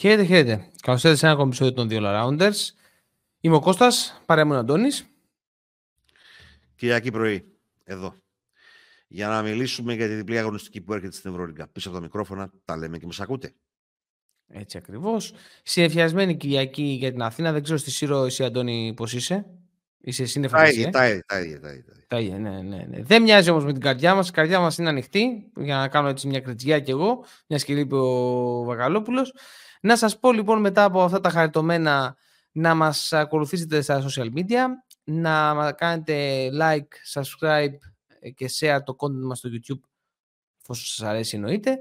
Χαίρετε, χαίρετε. Καλώς ήρθατε σε ένα ακόμη επεισόδιο των δύο Rounders. Είμαι ο Κώστας, παρέα μου Αντώνης. Κυριακή πρωί, εδώ. Για να μιλήσουμε για τη διπλή αγωνιστική που έρχεται στην Ευρωλίγκα. Πίσω από τα μικρόφωνα τα λέμε και μας ακούτε. Έτσι ακριβώς. Συνεφιασμένη Κυριακή για την Αθήνα. Δεν ξέρω στη Σύρο εσύ Αντώνη πώς είσαι. Είσαι σύννεφα. Τα ίδια, τα ίδια, τα ίδια. Τα ίδια, ναι, ναι, ναι. Δεν μοιάζει όμως με την καρδιά μας. Η καρδιά μας είναι ανοιχτή. Για να κάνω έτσι μια κριτζιά κι εγώ. Μιας και λείπει ο Βαγαλόπουλος. Να σας πω λοιπόν μετά από αυτά τα χαριτωμένα να μας ακολουθήσετε στα social media, να κάνετε like, subscribe και share το content μας στο YouTube, εφόσον σας αρέσει εννοείται,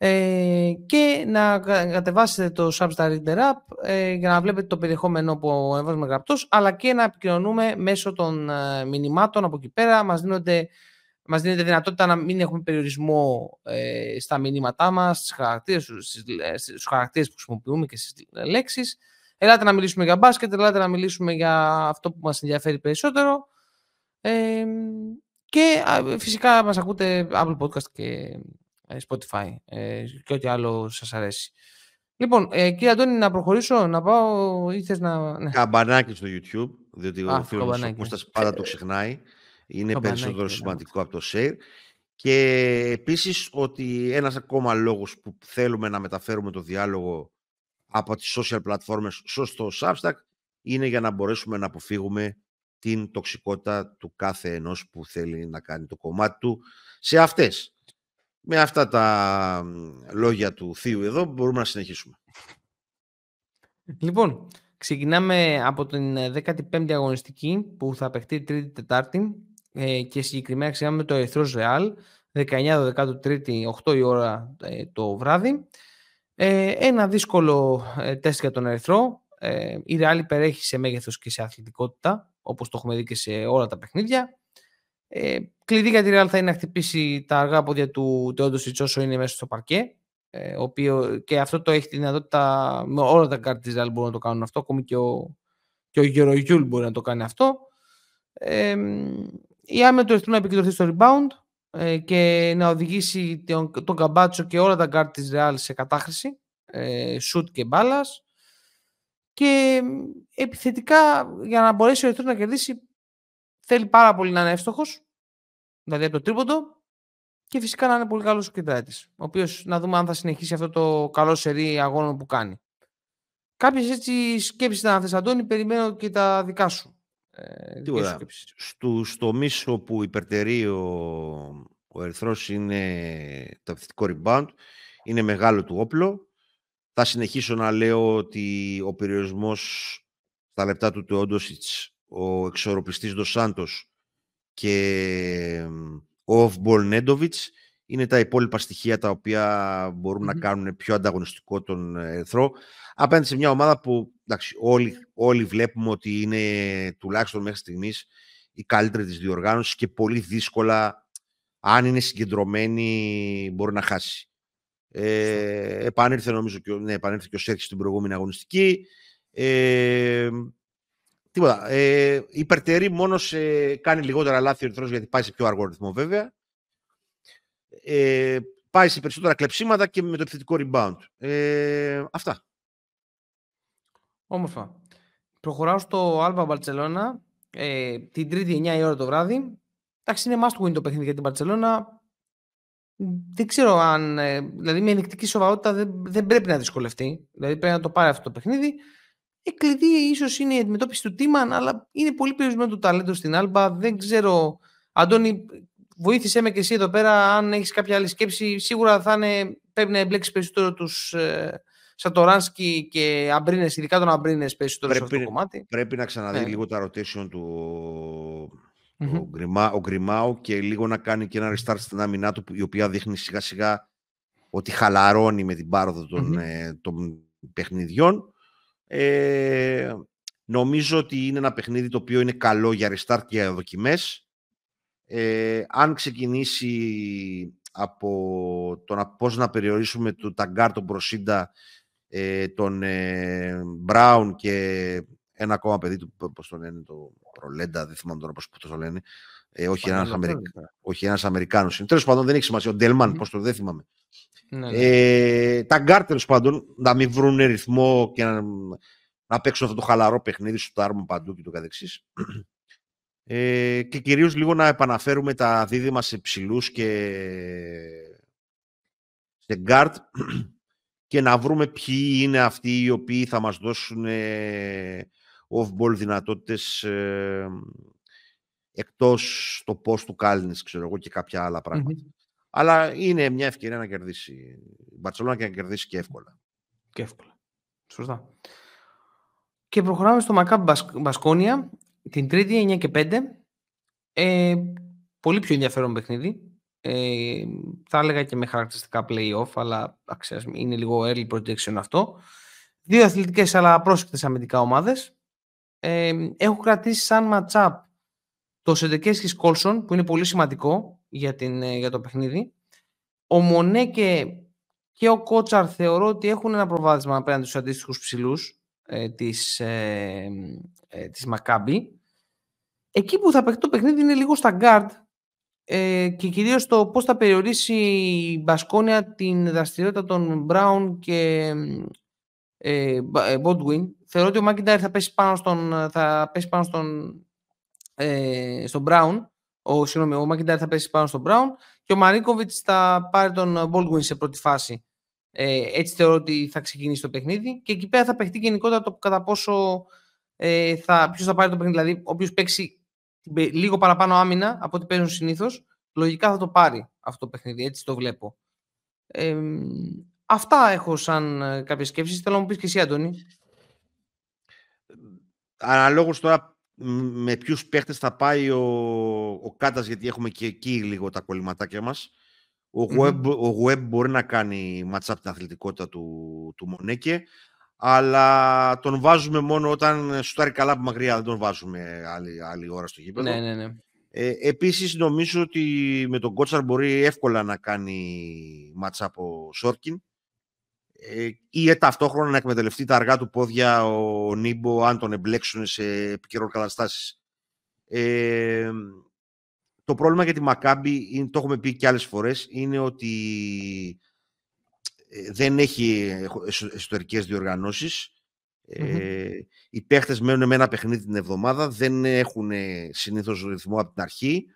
ε, και να κατεβάσετε το Substar Reader App ε, για να βλέπετε το περιεχόμενο που ανεβάζουμε γραπτός, αλλά και να επικοινωνούμε μέσω των ε, μηνυμάτων από εκεί πέρα. Μας δίνονται Μας δίνεται δυνατότητα να μην έχουμε περιορισμό ε, στα μηνύματά μας, στους χαρακτήρες που χρησιμοποιούμε και στις λέξεις. Ελάτε να μιλήσουμε για μπάσκετ, ελάτε να μιλήσουμε για αυτό που μας ενδιαφέρει περισσότερο. Ε, και φυσικά μας ακούτε Apple Podcast και ε, Spotify ε, και ό,τι άλλο σας αρέσει. Λοιπόν, ε, κύριε Αντώνη, να προχωρήσω, να πάω ή θες να... Ναι. Καμπανάκι στο YouTube, διότι ο φίλος μου πάντα το ξεχνάει. Είναι περισσότερο ναι. σημαντικό από το share. Και επίσης ότι ένας ακόμα λόγος που θέλουμε να μεταφέρουμε το διάλογο από τις social πλατφόρμες στο Substack είναι για να μπορέσουμε να αποφύγουμε την τοξικότητα του κάθε ενός που θέλει να κάνει το κομμάτι του σε αυτές. Με αυτά τα λόγια του θείου εδώ μπορούμε να συνεχίσουμε. Λοιπόν, ξεκινάμε από την 15η αγωνιστική που θα παιχτεί τρίτη τετάρτη ε, και συγκεκριμένα ξεκινάμε με το Ερυθρός Ρεάλ 19 13 8 η ώρα ε, το βράδυ. Ε, ένα δύσκολο ε, τεστ για τον Ερυθρό. Ε, η Ρεάλ υπερέχει σε μέγεθος και σε αθλητικότητα, όπως το έχουμε δει και σε όλα τα παιχνίδια. Ε, κλειδί για τη Ρεάλ θα είναι να χτυπήσει τα αργά πόδια του Τεόντος όσο είναι μέσα στο παρκέ. Ε, οποίο, και αυτό το έχει τη δυνατότητα με όλα τα κάρτα της Ρεάλ μπορούν να το κάνουν αυτό. Ακόμη και ο, και ο Σέρχιο Γιουλ μπορεί να το κάνει αυτό. Ε, η άμυνα του Ερυθρού να επικεντρωθεί στο ριμπάουντ ε, και να οδηγήσει τον, τον Καμπάτσο και όλα τα γκαρντ της Real σε κατάχρηση, ε, σουτ και μπάλας. Και επιθετικά για να μπορέσει ο Ερυθρός να κερδίσει θέλει πάρα πολύ να είναι εύστοχος, δηλαδή από το τρίποντο και φυσικά να είναι πολύ καλός ο κεντράτης, ο οποίος να δούμε αν θα συνεχίσει αυτό το καλό σερί αγώνων που κάνει. Κάποιες έτσι σκέψεις να θες Αντώνη, περιμένω και τα δικά σου. Ε, Τίποτα. Στους τομείς όπου υπερτερεί ο, ο Ερυθρός είναι το επιθετικό rebound, είναι μεγάλο του όπλο. Θα συνεχίσω να λέω ότι ο περιορισμός στα λεπτά του Τεόντοσιτς, ο εξορροπιστής Δος Σάντος και ο off-ball Νέντοβιτς είναι τα υπόλοιπα στοιχεία τα οποία μπορουν να κάνουν πιο ανταγωνιστικό τον Ερυθρό απέναντι σε μια ομάδα που εντάξει, όλοι, όλοι βλέπουμε ότι είναι τουλάχιστον μέχρι στιγμής η καλύτερη της διοργάνωσης και πολύ δύσκολα αν είναι συγκεντρωμένη μπορεί να χάσει. Ε, επανήρθε νομίζω και, ναι, επανήρθε και ο Σέρχης στην προηγούμενη αγωνιστική. Ε, τίποτα. Ε, υπερτερεί μόνο σε, κάνει λιγότερα λάθη ο Ερυθρός γιατί πάει σε πιο αργό ρυθμό βέβαια. Ε, πάει σε περισσότερα κλεψίματα και με το επιθετικό rebound. Ε, αυτά. Όμορφα. Προχωράω στο Alba Barcelona ε, την Τρίτη 9 η ώρα το βράδυ. Εντάξει, είναι must win το παιχνίδι για την Barcelona. Δεν ξέρω αν. Ε, δηλαδή, με ενδεικτική σοβαρότητα δεν, δεν πρέπει να δυσκολευτεί. Δηλαδή, πρέπει να το πάρει αυτό το παιχνίδι. Η κλειδί ίσως είναι η αντιμετώπιση του Τίμαν, αλλά είναι πολύ περιορισμένο το ταλέντο στην Άλμπα. Δεν ξέρω. Αντώνη, βοήθησέ με και εσύ εδώ πέρα. Αν έχεις κάποια άλλη σκέψη, σίγουρα θα είναι, πρέπει να εμπλέξεις περισσότερο τους ε, Σατοράνσκι και Αμπρίνες, ειδικά τον Αμπρίνες, περισσότερο πρέπει, σε αυτό το κομμάτι. Πρέπει να ξαναδεί ναι. λίγο τα rotation του mm-hmm. ο, Γκριμά, ο Γκριμάου και λίγο να κάνει και ένα restart στην άμυνά του, η οποία δείχνει σιγά σιγά ότι χαλαρώνει με την πάροδο των, mm-hmm. ε, των παιχνιδιών. Ε, νομίζω ότι είναι ένα παιχνίδι το οποίο είναι καλό για restart και για δοκιμές. Ε, αν ξεκινήσει από το να, πώς να περιορίσουμε το ταγκάρ τον Προσίντα ε, τον ε, Μπράουν και ένα ακόμα παιδί του, πώς το λένε, το Προλέντα, δεν θυμάμαι τώρα πώς το λένε, ε, όχι, ένας Αμερικ... όχι ένας Αμερικάνος. Τέλος πάντων δεν έχει σημασία, ο Ντέλμαν, πώς το δεν θυμάμαι. Ναι, ναι. Ε, τα γκάρ τέλος πάντων να μην βρουν ρυθμό και να, να παίξουν αυτό το χαλαρό παιχνίδι στο τάρμο παντού και το καθεξής. Ε, και κυρίως λίγο να επαναφέρουμε τα δίδυμα σε ψηλούς και σε γκάρτ και να βρούμε ποιοι είναι αυτοί οι οποίοι θα μας δώσουν ε, off-ball δυνατότητες ε, εκτός το πώς του Κάλινες, ξέρω εγώ, και κάποια άλλα Αλλά είναι μια ευκαιρία να κερδίσει η Μπαρτσελώνα και να κερδίσει και εύκολα. Και εύκολα. Σωστά. Και προχωράμε στο Μακάμπ Μπασκόνια την Τρίτη 9 και 5. Ε, πολύ πιο ενδιαφέρον παιχνίδι. Ε, θα έλεγα και με χαρακτηριστικά play-off, αλλά είναι λίγο early projection αυτό. Δύο αθλητικές αλλά πρόσφατες αμυντικά ομάδες. Ε, έχω κρατήσει σαν matchup το Σεντεκέσκης Κόλσον, που είναι πολύ σημαντικό για, την, ε, για το παιχνίδι. Ο Μονέ και, ο Κότσαρ θεωρώ ότι έχουν ένα προβάδισμα απέναντι στους αντίστοιχους ψηλούς ε, της, ε, ε, της Μακάμπη. Εκεί που θα παιχτεί το παιχνίδι είναι λίγο στα guard ε, και κυρίως το πώς θα περιορίσει η Μπασκόνια την δραστηριότητα των Brown και ε, Baldwin. Θεωρώ ότι ο Μάκιντάρ θα πέσει πάνω στον, θα πέσει πάνω στον, ε, στον Brown. Ο, συγγνώμη, ο Μάκιντάρ θα πέσει πάνω στον Brown και ο Μαρίκοβιτς θα πάρει τον Baldwin σε πρώτη φάση. Ε, έτσι θεωρώ ότι θα ξεκινήσει το παιχνίδι και εκεί πέρα θα παιχτεί γενικότερα το κατά πόσο ε, θα, ποιος θα πάρει το παιχνίδι. Δηλαδή, όποιος παίξει λίγο παραπάνω άμυνα από ό,τι παίζουν συνήθως, λογικά θα το πάρει αυτό το παιχνίδι. Έτσι το βλέπω. Ε, αυτά έχω σαν ε, κάποιες σκέψεις. Θέλω να μου πεις και εσύ, Αντώνη. Αναλόγως τώρα με ποιους παίχτες θα πάει ο, ο Κάτας, γιατί έχουμε και εκεί λίγο τα κολληματάκια μας. Ο, mm Web, μπορεί να κάνει match την αθλητικότητα του, του Μονέκε αλλά τον βάζουμε μόνο όταν σουτάρει καλά από μακριά, δεν τον βάζουμε άλλη, άλλη ώρα στο γήπεδο. Ναι, ναι, ναι. Ε, επίσης νομίζω ότι με τον Κότσαρ μπορεί εύκολα να κάνει ματσά από Σόρκιν ε, ή ταυτόχρονα να εκμεταλλευτεί τα αργά του πόδια ο Νίμπο αν τον εμπλέξουν σε επικαιροκαταστάσεις. Ε, το πρόβλημα για τη Μακάμπη, το έχουμε πει και άλλες φορές, είναι ότι ε, δεν έχει εσωτερικές διοργανώσεις. Ε, οι παίχτες μένουν με ένα παιχνίδι την εβδομάδα, δεν έχουν συνήθως ρυθμό από την αρχή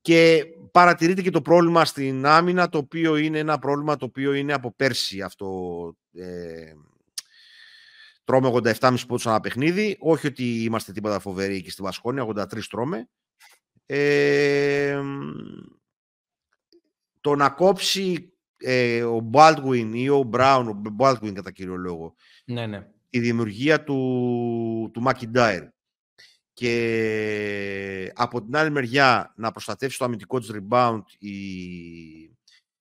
και παρατηρείται και το πρόβλημα στην άμυνα, το οποίο είναι ένα πρόβλημα το οποίο είναι από πέρσι αυτό. Ε, τρώμε 87,5 πόντους ένα παιχνίδι. Όχι ότι είμαστε τίποτα φοβεροί και στη Βασκόνια, 83 τρώμε. Ε, το να κόψει ε, ο Baldwin ή ο Brown, ο Baldwin κατά κύριο λόγο, ναι, ναι. η δημιουργία του, του McIntyre και από την άλλη μεριά να προστατεύσει το αμυντικό της rebound η,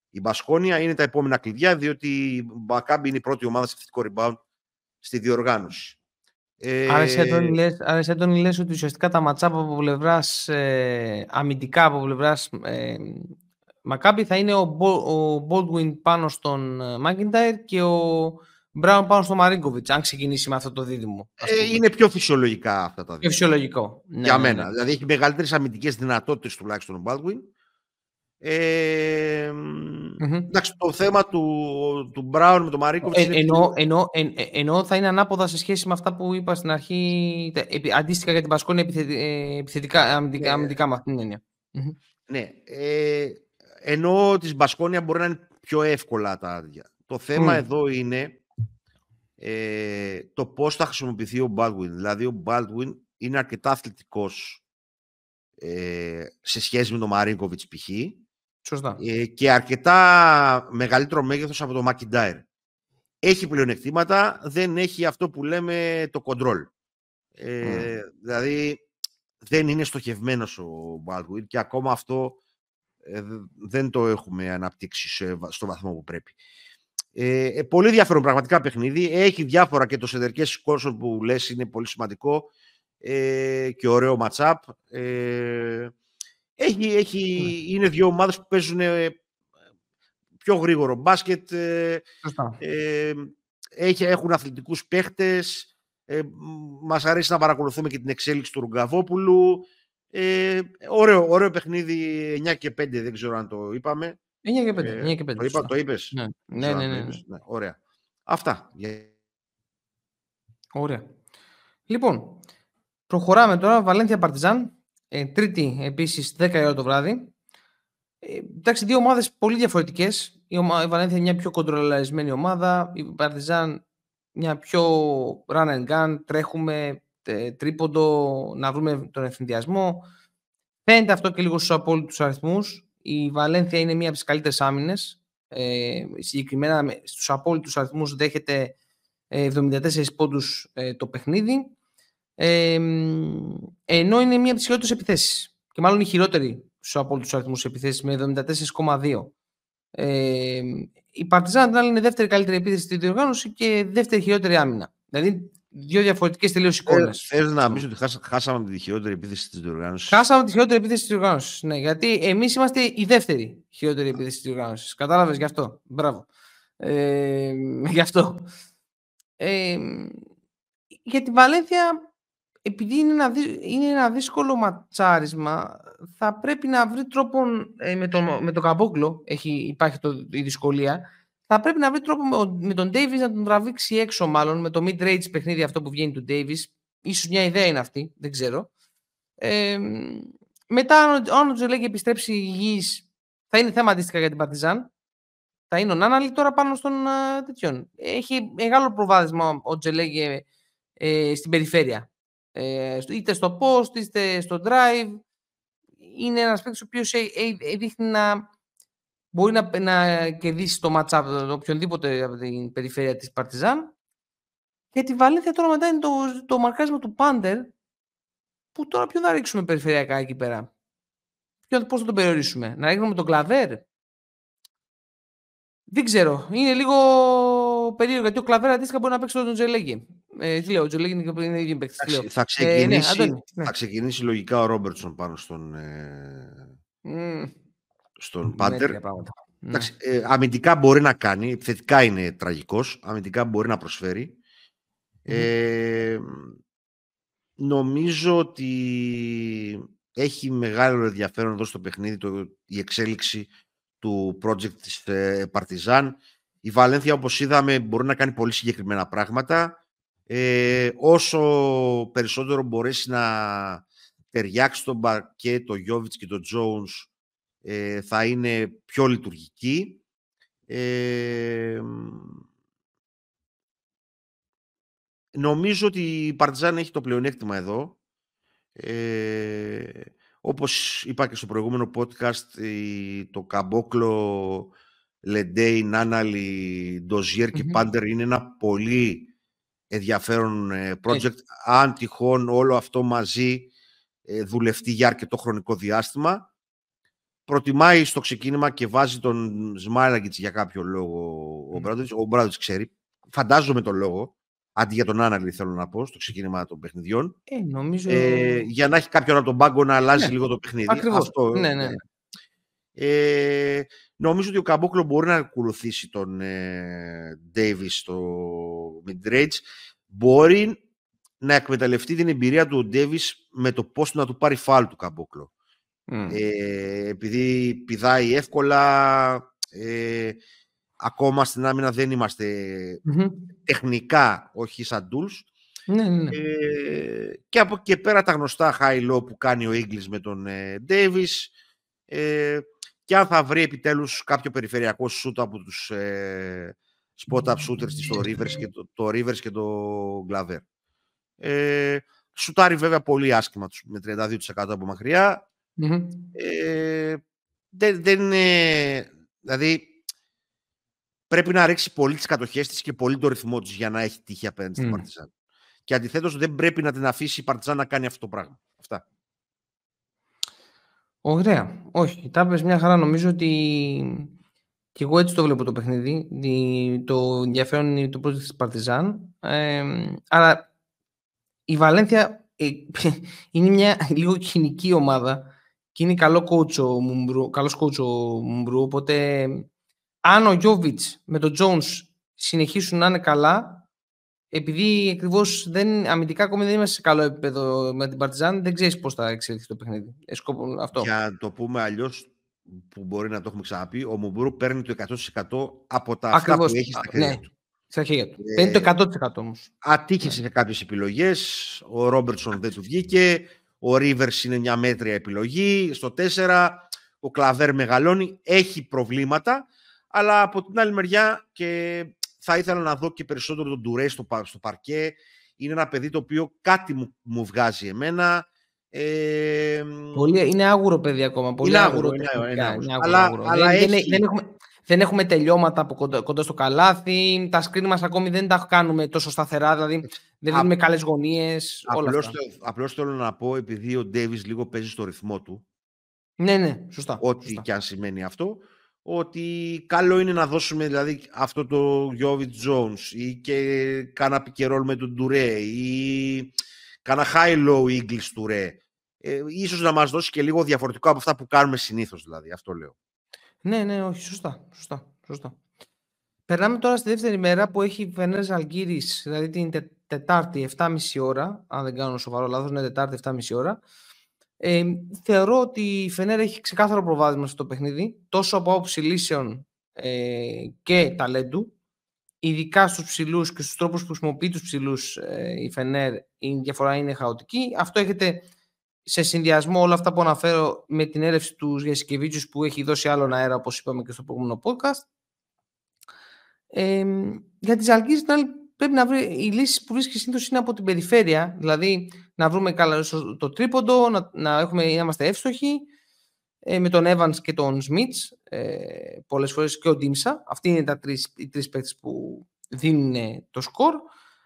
η Μπασκόνια είναι τα επόμενα κλειδιά, διότι η Maccabi είναι η πρώτη ομάδα σε θετικό rebound στη διοργάνωση. Άρα εσύ Έντονη λες ότι ουσιαστικά τα ματσάπ από πλευράς ε, αμυντικά από πλευράς ε, Μακάμπι θα είναι ο, ο Baldwin πάνω στον Μάκιντάιρ και ο Μπράουν πάνω στον Μαρίγκοβιτ, αν ξεκινήσει με αυτό το δίδυμο. Ε, είναι πιο φυσιολογικά αυτά τα δύο. Πιο φυσιολογικό. Ναι, Για ναι, μένα. Ναι. Δηλαδή έχει μεγαλύτερες αμυντικές δυνατότητες τουλάχιστον ο Baldwin. Ε, mm-hmm. Εντάξει, το θέμα του, του Μπράουν με τον Μαρίκοβιτ. Ε, ενώ, ενώ, εν, ενώ, θα είναι ανάποδα σε σχέση με αυτά που είπα στην αρχή, αντίστοιχα για την Πασκόνη ε, επιθετικά, αμυντικά, ναι. αμυντικά με αυτήν την έννοια. Ναι. Ε, ενώ της Μπασκόνια μπορεί να είναι πιο εύκολα τα άδεια. Το θέμα εδώ είναι ε, το πώς θα χρησιμοποιηθεί ο Baldwin. Δηλαδή ο Baldwin είναι αρκετά αθλητικός ε, σε σχέση με τον Μαρίνκοβιτς π.χ. Σωστά. Ε, και αρκετά μεγαλύτερο μέγεθος από τον McIntyre. Έχει πλεονεκτήματα, δεν έχει αυτό που λέμε το control. Ε, Δηλαδή δεν είναι στοχευμένος ο Baldwin και ακόμα αυτό ε, δεν το έχουμε αναπτύξει στο βαθμό που πρέπει. Ε, ε, πολύ ενδιαφέρον πραγματικά παιχνίδι. Έχει διάφορα και το σεντερικέ σκόρσον που λες είναι πολύ σημαντικό ε, και ωραίο ματσάπ. Ε, έχει, έχει, ναι. Είναι δύο ομάδες που παίζουν πιο γρήγορο μπάσκετ. Ε, έχει, έχουν αθλητικούς παίχτες. Ε, μας αρέσει να παρακολουθούμε και την εξέλιξη του Ρουγκαβόπουλου. Ε, ωραίο, ωραίο παιχνίδι, 9 και 5, δεν ξέρω αν το είπαμε. 9 και 5. Ε, 9 και 5 το, είπα, το είπες. Ναι, ναι, ναι, ναι, ναι. Ωραία. Αυτά. Ωραία. Λοιπόν, προχωράμε τώρα. Βαλένθια Παρτιζάν. Ε, τρίτη επίσης 10 ώρα το βράδυ. Ε, εντάξει, δύο ομάδες πολύ διαφορετικές. Η, ομα... η Βαλένθια είναι μια πιο κοντρολαρισμένη ομάδα. Η Παρτιζάν μια πιο run and gun. Τρέχουμε τρίποντο να βρούμε τον ευθυνδιασμό. Φαίνεται αυτό και λίγο στους απόλυτους αριθμούς. Η Βαλένθια είναι μία από τις καλύτερες άμυνες. Ε, συγκεκριμένα στους απόλυτους αριθμούς δέχεται 74 ε, πόντους ε, το παιχνίδι. Ε, ενώ είναι μία από τις χειρότερες επιθέσεις. Και μάλλον η χειρότερη στους απόλυτους αριθμούς επιθέσεις με 74,2. Ε, η Παρτιζάν άλλη είναι δεύτερη καλύτερη επίθεση στη διοργάνωση και δεύτερη χειρότερη άμυνα. Δηλαδή δύο διαφορετικές τελείως εικόνες. Θε να πεις ότι χάσαμε τη χειρότερη επίθεση της διοργάνωσης; Χάσαμε τη χειρότερη επίθεση της διοργάνωσης. Ναι, γιατί εμείς είμαστε η δεύτερη χειρότερη επίθεση της διοργάνωσης. Κατάλαβες γι' αυτό. Μπράβο. Ε, γι' αυτό. Ε, για τη Βαλένθια, επειδή είναι ένα, είναι ένα δύσκολο ματσάρισμα, θα πρέπει να βρει τρόπο ε, με, τον, με τον Καμπόκλο, έχει, υπάρχει το, η δυσκολία, θα πρέπει να βρει τρόπο με τον Davis να τον τραβήξει έξω, μάλλον με το mid-range παιχνίδι αυτό που βγαίνει του Davis. Ίσως μια ιδέα είναι αυτή, δεν ξέρω. Ε, μετά, αν ο Τζελέγγι επιστρέψει υγιής, θα είναι θέμα αντίστοιχα για την Παρτιζάν. Θα είναι ο Νάναλη τώρα πάνω στον uh, τέτοιον. Έχει μεγάλο προβάδισμα ο Τζελέγγι ε, στην περιφέρεια. Ε, είτε στο post, είτε στο drive. Είναι ένας παίκτης ο οποίος δείχνει να μπορεί να, να κερδίσει το match-up οποιονδήποτε από την περιφέρεια της Παρτιζάν. Και τη Βαλένθια τώρα μετά είναι το, το μαρκάρισμα του Πάντερ, που τώρα ποιο θα ρίξουμε περιφερειακά εκεί πέρα; Ποιο, πώς θα τον περιορίσουμε; Να ρίχνουμε τον Κλαβέρ; Δεν ξέρω. Είναι λίγο περίεργο γιατί ο Κλαβέρ αντίστοιχα μπορεί να παίξει τον Τζελέγγι. Ε, τι λέω, ο Τζελέγγι είναι ίδιος παίκτης. Θα, ξεκινήσει, ε, ναι, ναι. θα ξεκινήσει λογικά ο Ρόμπερτσον πάνω στον. Ε στον Πάντερ. Ναι. ε, αμυντικά μπορεί να κάνει, θετικά είναι τραγικός, αμυντικά μπορεί να προσφέρει. Ε, νομίζω ότι έχει μεγάλο ενδιαφέρον εδώ στο παιχνίδι το, η εξέλιξη του project της ε, Παρτιζάν. Η Βαλένθια, όπως είδαμε, μπορεί να κάνει πολύ συγκεκριμένα πράγματα. Ε, όσο περισσότερο μπορέσει να ταιριάξει τον Μπαρκέ, το Γιώβιτς και τον Τζόουνς ε, θα είναι πιο λειτουργική. Ε, νομίζω ότι η Παρτιζάν έχει το πλεονέκτημα εδώ. Ε, όπως είπα και στο προηγούμενο podcast, το Καμπόκλο, Λεντέι, Νάναλι, Ντοζιέρ και Πάντερ είναι ένα πολύ ενδιαφέρον ε, project. Αν τυχόν όλο αυτό μαζί δουλευτεί για αρκετό χρονικό διάστημα, προτιμάει στο ξεκίνημα και βάζει τον Σμάιλαγκητς για κάποιο λόγο ο Μπράντοβιτς. Ο Μπράντοβιτς ξέρει. Φαντάζομαι τον λόγο. Αντί για τον Άναλη, θέλω να πω, στο ξεκίνημα των παιχνιδιών. Ε, νομίζω... ε, για να έχει κάποιον από τον πάγκο να αλλάζει ναι. λίγο το παιχνίδι. Ακριβώς. Αυτό, ναι, ναι. Ε, νομίζω ότι ο Καμπόκλο μπορεί να ακολουθήσει τον ε, Davis στο mid-range. Μπορεί να εκμεταλλευτεί την εμπειρία του ο Davis με το πώς να του πάρει φάλ του Καμπόκλο. Ε, επειδή πηδάει εύκολα, ε, ακόμα στην άμυνα δεν είμαστε τεχνικά, όχι σαν tools. Ναι, ναι, ναι. Ε, και από και πέρα τα γνωστά high-low που κάνει ο Ίγκλης με τον ε, Davis ε, και αν θα βρει επιτέλους κάποιο περιφερειακό shoot από τους ε, spot-up shooters στο Rivers και το, το Rivers και το Glaver. Ε, σουτάρει βέβαια πολύ άσχημα με 32% από μακριά. Ε, δεν, δεν είναι... Δηλαδή, πρέπει να ρίξει πολύ τις κατοχές της και πολύ το ρυθμό της για να έχει τύχη απέναντι στην Παρτιζάν. Και αντιθέτως δεν πρέπει να την αφήσει η Παρτιζάν να κάνει αυτό το πράγμα. Αυτά. Ωραία. Όχι. Τα πες μια χαρά. Νομίζω ότι και εγώ έτσι το βλέπω το παιχνίδι. Το ενδιαφέρον είναι το πρώτο της Παρτιζάν. Ε, αλλά η Βαλένθια ε, είναι μια λίγο κοινική ομάδα και είναι καλό coach ο Μουμπρού, καλός coach ο Μουμπρού, οπότε αν ο Γιώβιτς με τον Jones συνεχίσουν να είναι καλά, επειδή ακριβώς δεν, αμυντικά ακόμη δεν είμαστε σε καλό επίπεδο με την Παρτιζάν, δεν ξέρεις πώς θα εξελιχθεί το παιχνίδι. Ε, αυτό. Για να το πούμε αλλιώς, που μπορεί να το έχουμε ξαναπεί, ο Μουμπρού παίρνει το 100% από τα αυτά που έχει στα χέρια ναι. του. Στα χέρια του. Παίρνει το 100% όμως. Ατύχησε ναι. σε κάποιες επιλογές. Ο Ρόμπερτσον δεν του βγήκε. Ο Ρίβερ είναι μια μέτρια επιλογή. Στο 4 ο Κλαβέρ μεγαλώνει. Έχει προβλήματα. Αλλά από την άλλη μεριά και θα ήθελα να δω και περισσότερο τον Ντουρέ στο, στο παρκέ. Είναι ένα παιδί το οποίο κάτι μου, μου βγάζει εμένα. Ε, πολύ, είναι άγουρο παιδί ακόμα. Πολύ είναι άγουρο. Είναι, είναι, είναι άγουρο. Αλλά, άγουρο. αλλά δεν, έχει... δεν, έχουμε, δεν έχουμε τελειώματα από κοντά, κοντά στο καλάθι. Τα screen μας ακόμη δεν τα κάνουμε τόσο σταθερά. Δηλαδή δεν δίνουμε καλές γωνίες. Απλώς θέλω να πω, επειδή ο Ντέβις λίγο παίζει στο ρυθμό του. Ναι, ναι, σωστά. Ό,τι σωστά. και αν σημαίνει αυτό. Ότι καλό είναι να δώσουμε δηλαδή αυτό το Γιώβιτ Jones ή και κάνα πικερόλ με τον Ντουρέ ή κάνα high-low English Ντουρέ. Ε, ίσως να μας δώσει και λίγο διαφορετικό από αυτά που κάνουμε συνήθως δηλαδή. Αυτό λέω. Ναι, ναι, όχι, σωστά. σωστά, σωστά. Περνάμε τώρα στη δεύτερη μέρα που έχει Φενέρ Αλγύρης, δηλαδή την τε, Τετάρτη 7.30 ώρα. Αν δεν κάνω σοβαρό λάθος, είναι Τετάρτη 7.30 ώρα. Ε, θεωρώ ότι η Φενέρ έχει ξεκάθαρο προβάδισμα στο παιχνίδι, τόσο από άποψη λύσεων ε, και ταλέντου. Ειδικά στους ψηλούς και στους τρόπους που χρησιμοποιεί τους ψηλούς ε, η Φενέρ, η διαφορά είναι χαοτική. Αυτό έχετε σε συνδυασμό όλα αυτά που αναφέρω με την έρευση τους Γιασκεβίτσιου που έχει δώσει άλλον αέρα, όπως είπαμε και στο προηγούμενο podcast. Ε, για τις Αλγύρες, πρέπει να βρει, οι λύσεις που βρίσκει συνήθως είναι από την περιφέρεια, δηλαδή να βρούμε καλά το τρίποντο, να, να, έχουμε, να είμαστε εύστοχοι, ε, με τον Evans και τον Smith, ε, πολλές φορές και ο Ντίμσα. Αυτοί είναι τα τρεις, οι τρεις παίκτες που δίνουν το σκορ.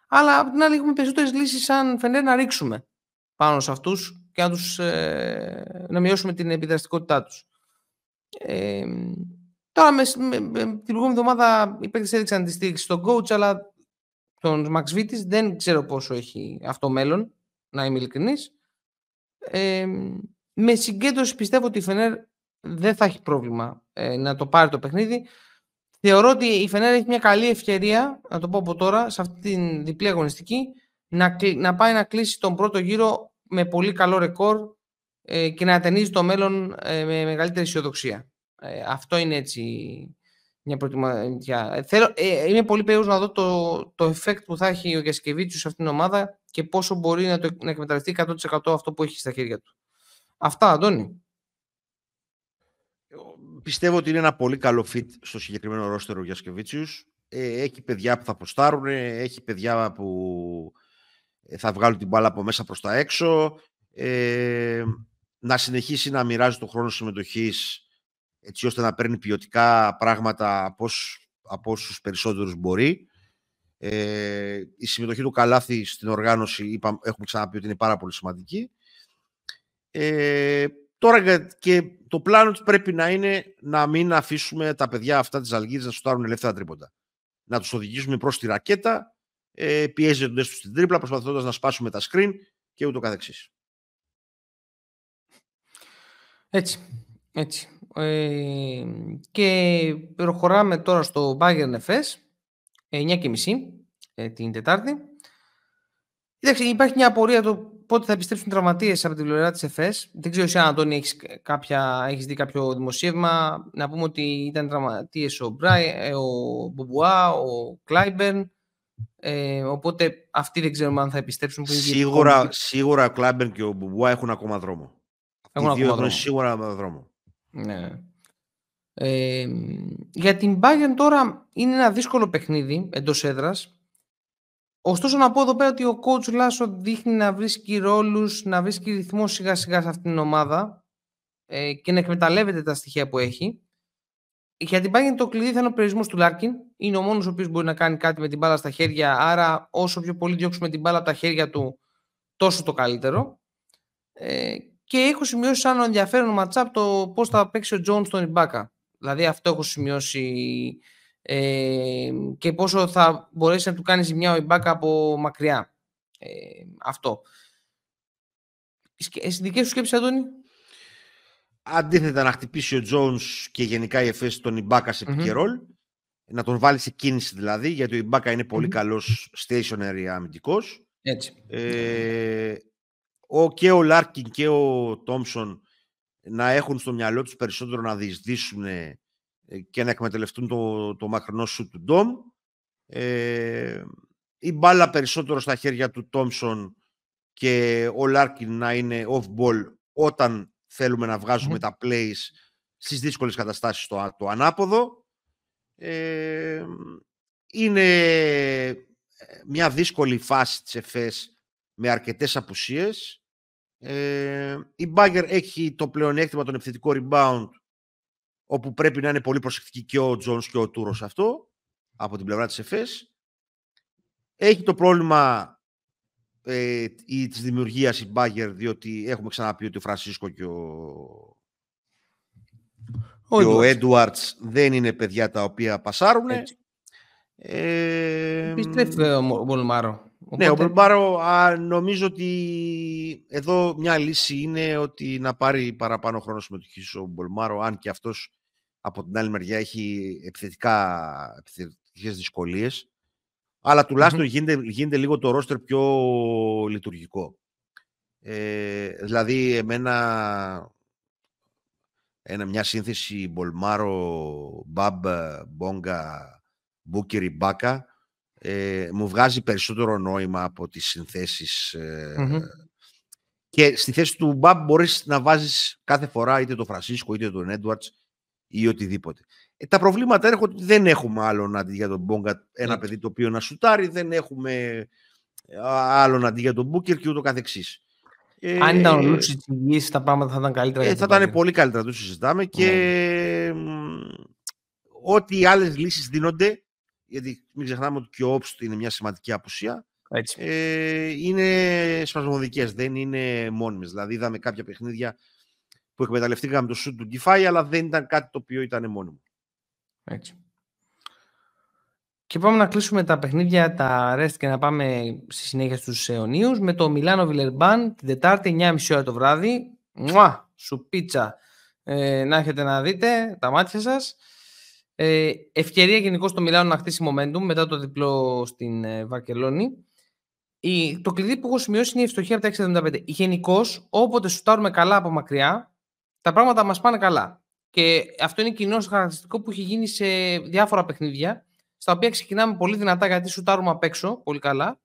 Αλλά απ' την άλλη έχουμε περισσότερες λύσεις σαν φαίνεται να ρίξουμε πάνω σε αυτούς και να, τους, ε, να μειώσουμε την επιδραστικότητά τους. Ε, τώρα με, με, με, την προηγούμενη εβδομάδα οι παίκτες έδειξαν τη στήριξη στον coach, αλλά τον Max Βίτης δεν ξέρω πόσο έχει αυτό μέλλον, να είμαι ειλικρινής. Ε, με συγκέντρωση πιστεύω ότι η Φενέρ δεν θα έχει πρόβλημα ε, να το πάρει το παιχνίδι. Θεωρώ ότι η Φενέρ έχει μια καλή ευκαιρία, να το πω από τώρα, σε αυτή την διπλή αγωνιστική, να, να πάει να κλείσει τον πρώτο γύρο με πολύ καλό ρεκόρ ε, και να ατενίζει το μέλλον ε, με μεγαλύτερη αισιοδοξία. Ε, αυτό είναι έτσι μια προετοιμασία. Θέλω, είμαι πολύ περίεργος να δω το, το effect που θα έχει ο Γιασκεβίτσιος σε αυτήν την ομάδα και πόσο μπορεί να, το, να εκμεταλλευτεί 100% αυτό που έχει στα χέρια του. Αυτά, Αντώνη. Πιστεύω ότι είναι ένα πολύ καλό fit στο συγκεκριμένο ρόστερο ο Γιασκεβίτσιους. έχει παιδιά που θα αποστάρουν, έχει παιδιά που ε, θα βγάλουν την μπάλα από μέσα προς τα έξω, ε, να συνεχίσει να μοιράζει το χρόνο συμμετοχής έτσι ώστε να παίρνει ποιοτικά πράγματα από, από όσους περισσότερους μπορεί. Ε, η συμμετοχή του Καλάθη στην οργάνωση είπα, έχουμε ξαναπεί ότι είναι πάρα πολύ σημαντική. Ε, τώρα και το πλάνο του πρέπει να είναι να μην αφήσουμε τα παιδιά αυτά της Αλγύρης να σουτάρουν ελεύθερα τρίποντα. Να τους οδηγήσουμε προς τη ρακέτα ε, πιέζονται τους στην τρίπλα προσπαθώντας να σπάσουμε τα screen και ούτω καθεξής. Έτσι, έτσι. Ε, και προχωράμε τώρα στο Bayern FS 9.30 ε, την Τετάρτη. Κοίταξε, υπάρχει μια απορία το πότε θα επιστρέψουν τραυματίες από την πλευρά της ΕΦΕΣ. Δεν ξέρω αν Αντώνη έχεις, κάποια, έχεις δει κάποιο δημοσίευμα. Να πούμε ότι ήταν τραυματίες ο Μπράι, ε, ο Μπομπουά, ο Κλάιμπερν, ε, οπότε αυτοί δεν ξέρουμε αν θα επιστρέψουν. Σίγουρα, σίγουρα ο Κλάμπερ και ο Μπουμπουά έχουν ακόμα δρόμο. Έχουν ακόμα δρόμο. σίγουρα δρόμο. Ναι. Ε, για την Bayern τώρα είναι ένα δύσκολο παιχνίδι εντός έδρας. Ωστόσο να πω εδώ πέρα ότι ο coach Λάσο δείχνει να βρίσκει ρόλους, να βρίσκει ρυθμό σιγά σιγά σε αυτήν την ομάδα ε, και να εκμεταλλεύεται τα στοιχεία που έχει. Για την Bayern το κλειδί θα είναι ο περιορισμός του Λάρκιν. Είναι ο μόνος ο οποίος μπορεί να κάνει κάτι με την μπάλα στα χέρια. Άρα, όσο πιο πολύ διώξουμε την μπάλα από τα χέρια του, τόσο το καλύτερο. Ε, και έχω σημειώσει σαν ενδιαφέρον match-up το πώς θα παίξει ο Τζόουνς τον Ιμπάκα. Δηλαδή, αυτό έχω σημειώσει ε, και πόσο θα μπορέσει να του κάνει ζημιά ο Ιμπάκα από μακριά. Ε, αυτό. Εσύ δικές σου σκέψεις, Αντώνη; Αντίθετα να χτυπήσει ο Τζόουνς και γενικά η Εφές τον Ιμπάκα σε mm να τον βάλει σε κίνηση δηλαδή, γιατί ο Ιμπάκα είναι πολύ καλός stationary αμυντικός. Έτσι. Ε, ο, και ο Λάρκιν και ο Τόμσον να έχουν στο μυαλό τους περισσότερο να διεισδύσουν ε, και να εκμεταλλευτούν το, το μακρινό σουτ του Ντόμ. Ε, η μπάλα περισσότερο στα χέρια του Τόμσον και ο Λάρκιν να είναι off-ball όταν θέλουμε να βγαζουμε τα plays στις δύσκολες καταστάσεις το, το ανάποδο. Ε, είναι μια δύσκολη φάση της ΕΦΕΣ με αρκετές απουσίες. Ε, η Μπάγκερ έχει το πλεονέκτημα τον επιθετικό rebound όπου πρέπει να είναι πολύ προσεκτική και ο Τζόνς και ο Τούρος αυτό από την πλευρά της ΕΦΕΣ. Έχει το πρόβλημα ε, η, της δημιουργίας η Μπάγερν διότι έχουμε ξαναπεί ότι ο Φρανσίσκο και ο, ο, Έντουαρτς δεν είναι παιδιά τα οποία πασάρουν. Ε, Επιστρέφει ο Μπολμάρο. Ναι, ο Μπολμάρο νομίζω ότι εδώ μια λύση είναι ότι να πάρει παραπάνω χρόνο συμμετοχής ο Μπολμάρο, αν και αυτός από την άλλη μεριά έχει επιθετικά, επιθετικές δυσκολίες. Αλλά γίνεται, γίνεται λίγο το ρόστερ πιο λειτουργικό. Ε, δηλαδή, εμένα ένα, μια σύνθεση Μπολμάρο, Μπαμπ, Μπόγκα, Μπούκερ, Ιμπάκα ε, μου βγάζει περισσότερο νόημα από τις συνθέσεις ε, και στη θέση του Μπαμπ μπορείς να βάζεις κάθε φορά είτε τον Φρανσίσκο είτε τον Έντουαρτς ή οτιδήποτε. Ε, τα προβλήματα έρχονται ότι δεν έχουμε άλλον αντί για τον Μπόγκα ένα παιδί το οποίο να σουτάρει, δεν έχουμε άλλον αντί για τον Μπούκερ και ούτω καθεξής. Αν ήταν ο ε, Λούτσι της τα πράγματα θα ήταν καλύτερα. Ε, θα ήταν πολύ καλύτερα, το συζητάμε. Και ναι. ό,τι οι άλλες λύσεις δίνονται, γιατί μην ξεχνάμε ότι και ο Όψτ είναι μια σημαντική απουσία, Ε, είναι σπασμωδικές, δεν είναι μόνιμες. Δηλαδή είδαμε κάποια παιχνίδια που εκμεταλλευτήκαμε το σουτ του Γκυφάη, αλλά δεν ήταν κάτι το οποίο ήταν μόνιμο. Έτσι. Και πάμε να κλείσουμε τα παιχνίδια, τα rest και να πάμε στη συνέχεια στους αιωνίους με το Μιλάνο Βιλερμπάν την Τετάρτη 9.30 ώρα το βράδυ. Μουά, σου πίτσα. Ε, να έχετε να δείτε τα μάτια σας. Ε, ευκαιρία γενικώς στο Μιλάνο να χτίσει momentum μετά το διπλό στην ε, Βαρκελόνη. Η, το κλειδί που έχω σημειώσει είναι η ευστοχία από τα 675. Γενικώς, όποτε σουτάρουμε καλά από μακριά, τα πράγματα μας πάνε καλά. Και αυτό είναι κοινό χαρακτηριστικό που έχει γίνει σε διάφορα παιχνίδια, στα οποία ξεκινάμε πολύ δυνατά γιατί σουτάρουμε απ' έξω πολύ καλά,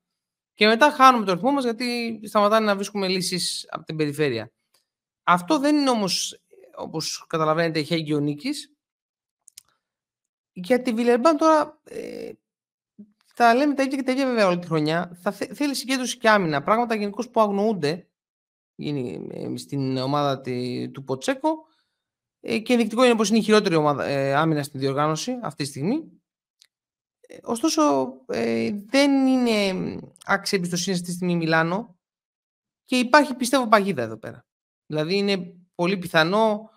και μετά χάνουμε το ρυθμό μας γιατί σταματάνε να βρίσκουμε λύσεις από την περιφέρεια. Αυτό δεν είναι όμως, όπως καταλαβαίνετε, χέγγιο νίκης. Για τη Βιλερμπάν τώρα ε, θα λέμε τα ίδια και τα ίδια βέβαια όλη τη χρονιά. Θα θέλει συγκέντρωση και άμυνα. Πράγματα γενικώς που αγνοούνται ε, στην ομάδα του Ποτσέκο. Ε, και ενδεικτικό είναι πως είναι η χειρότερη ομάδα, ε, άμυνα στη διοργάνωση αυτή τη στιγμή. Ε, ωστόσο, ε, δεν είναι άξια εμπιστοσύνη στη στιγμή Μιλάνο και υπάρχει πιστεύω παγίδα εδώ πέρα. Δηλαδή είναι πολύ πιθανό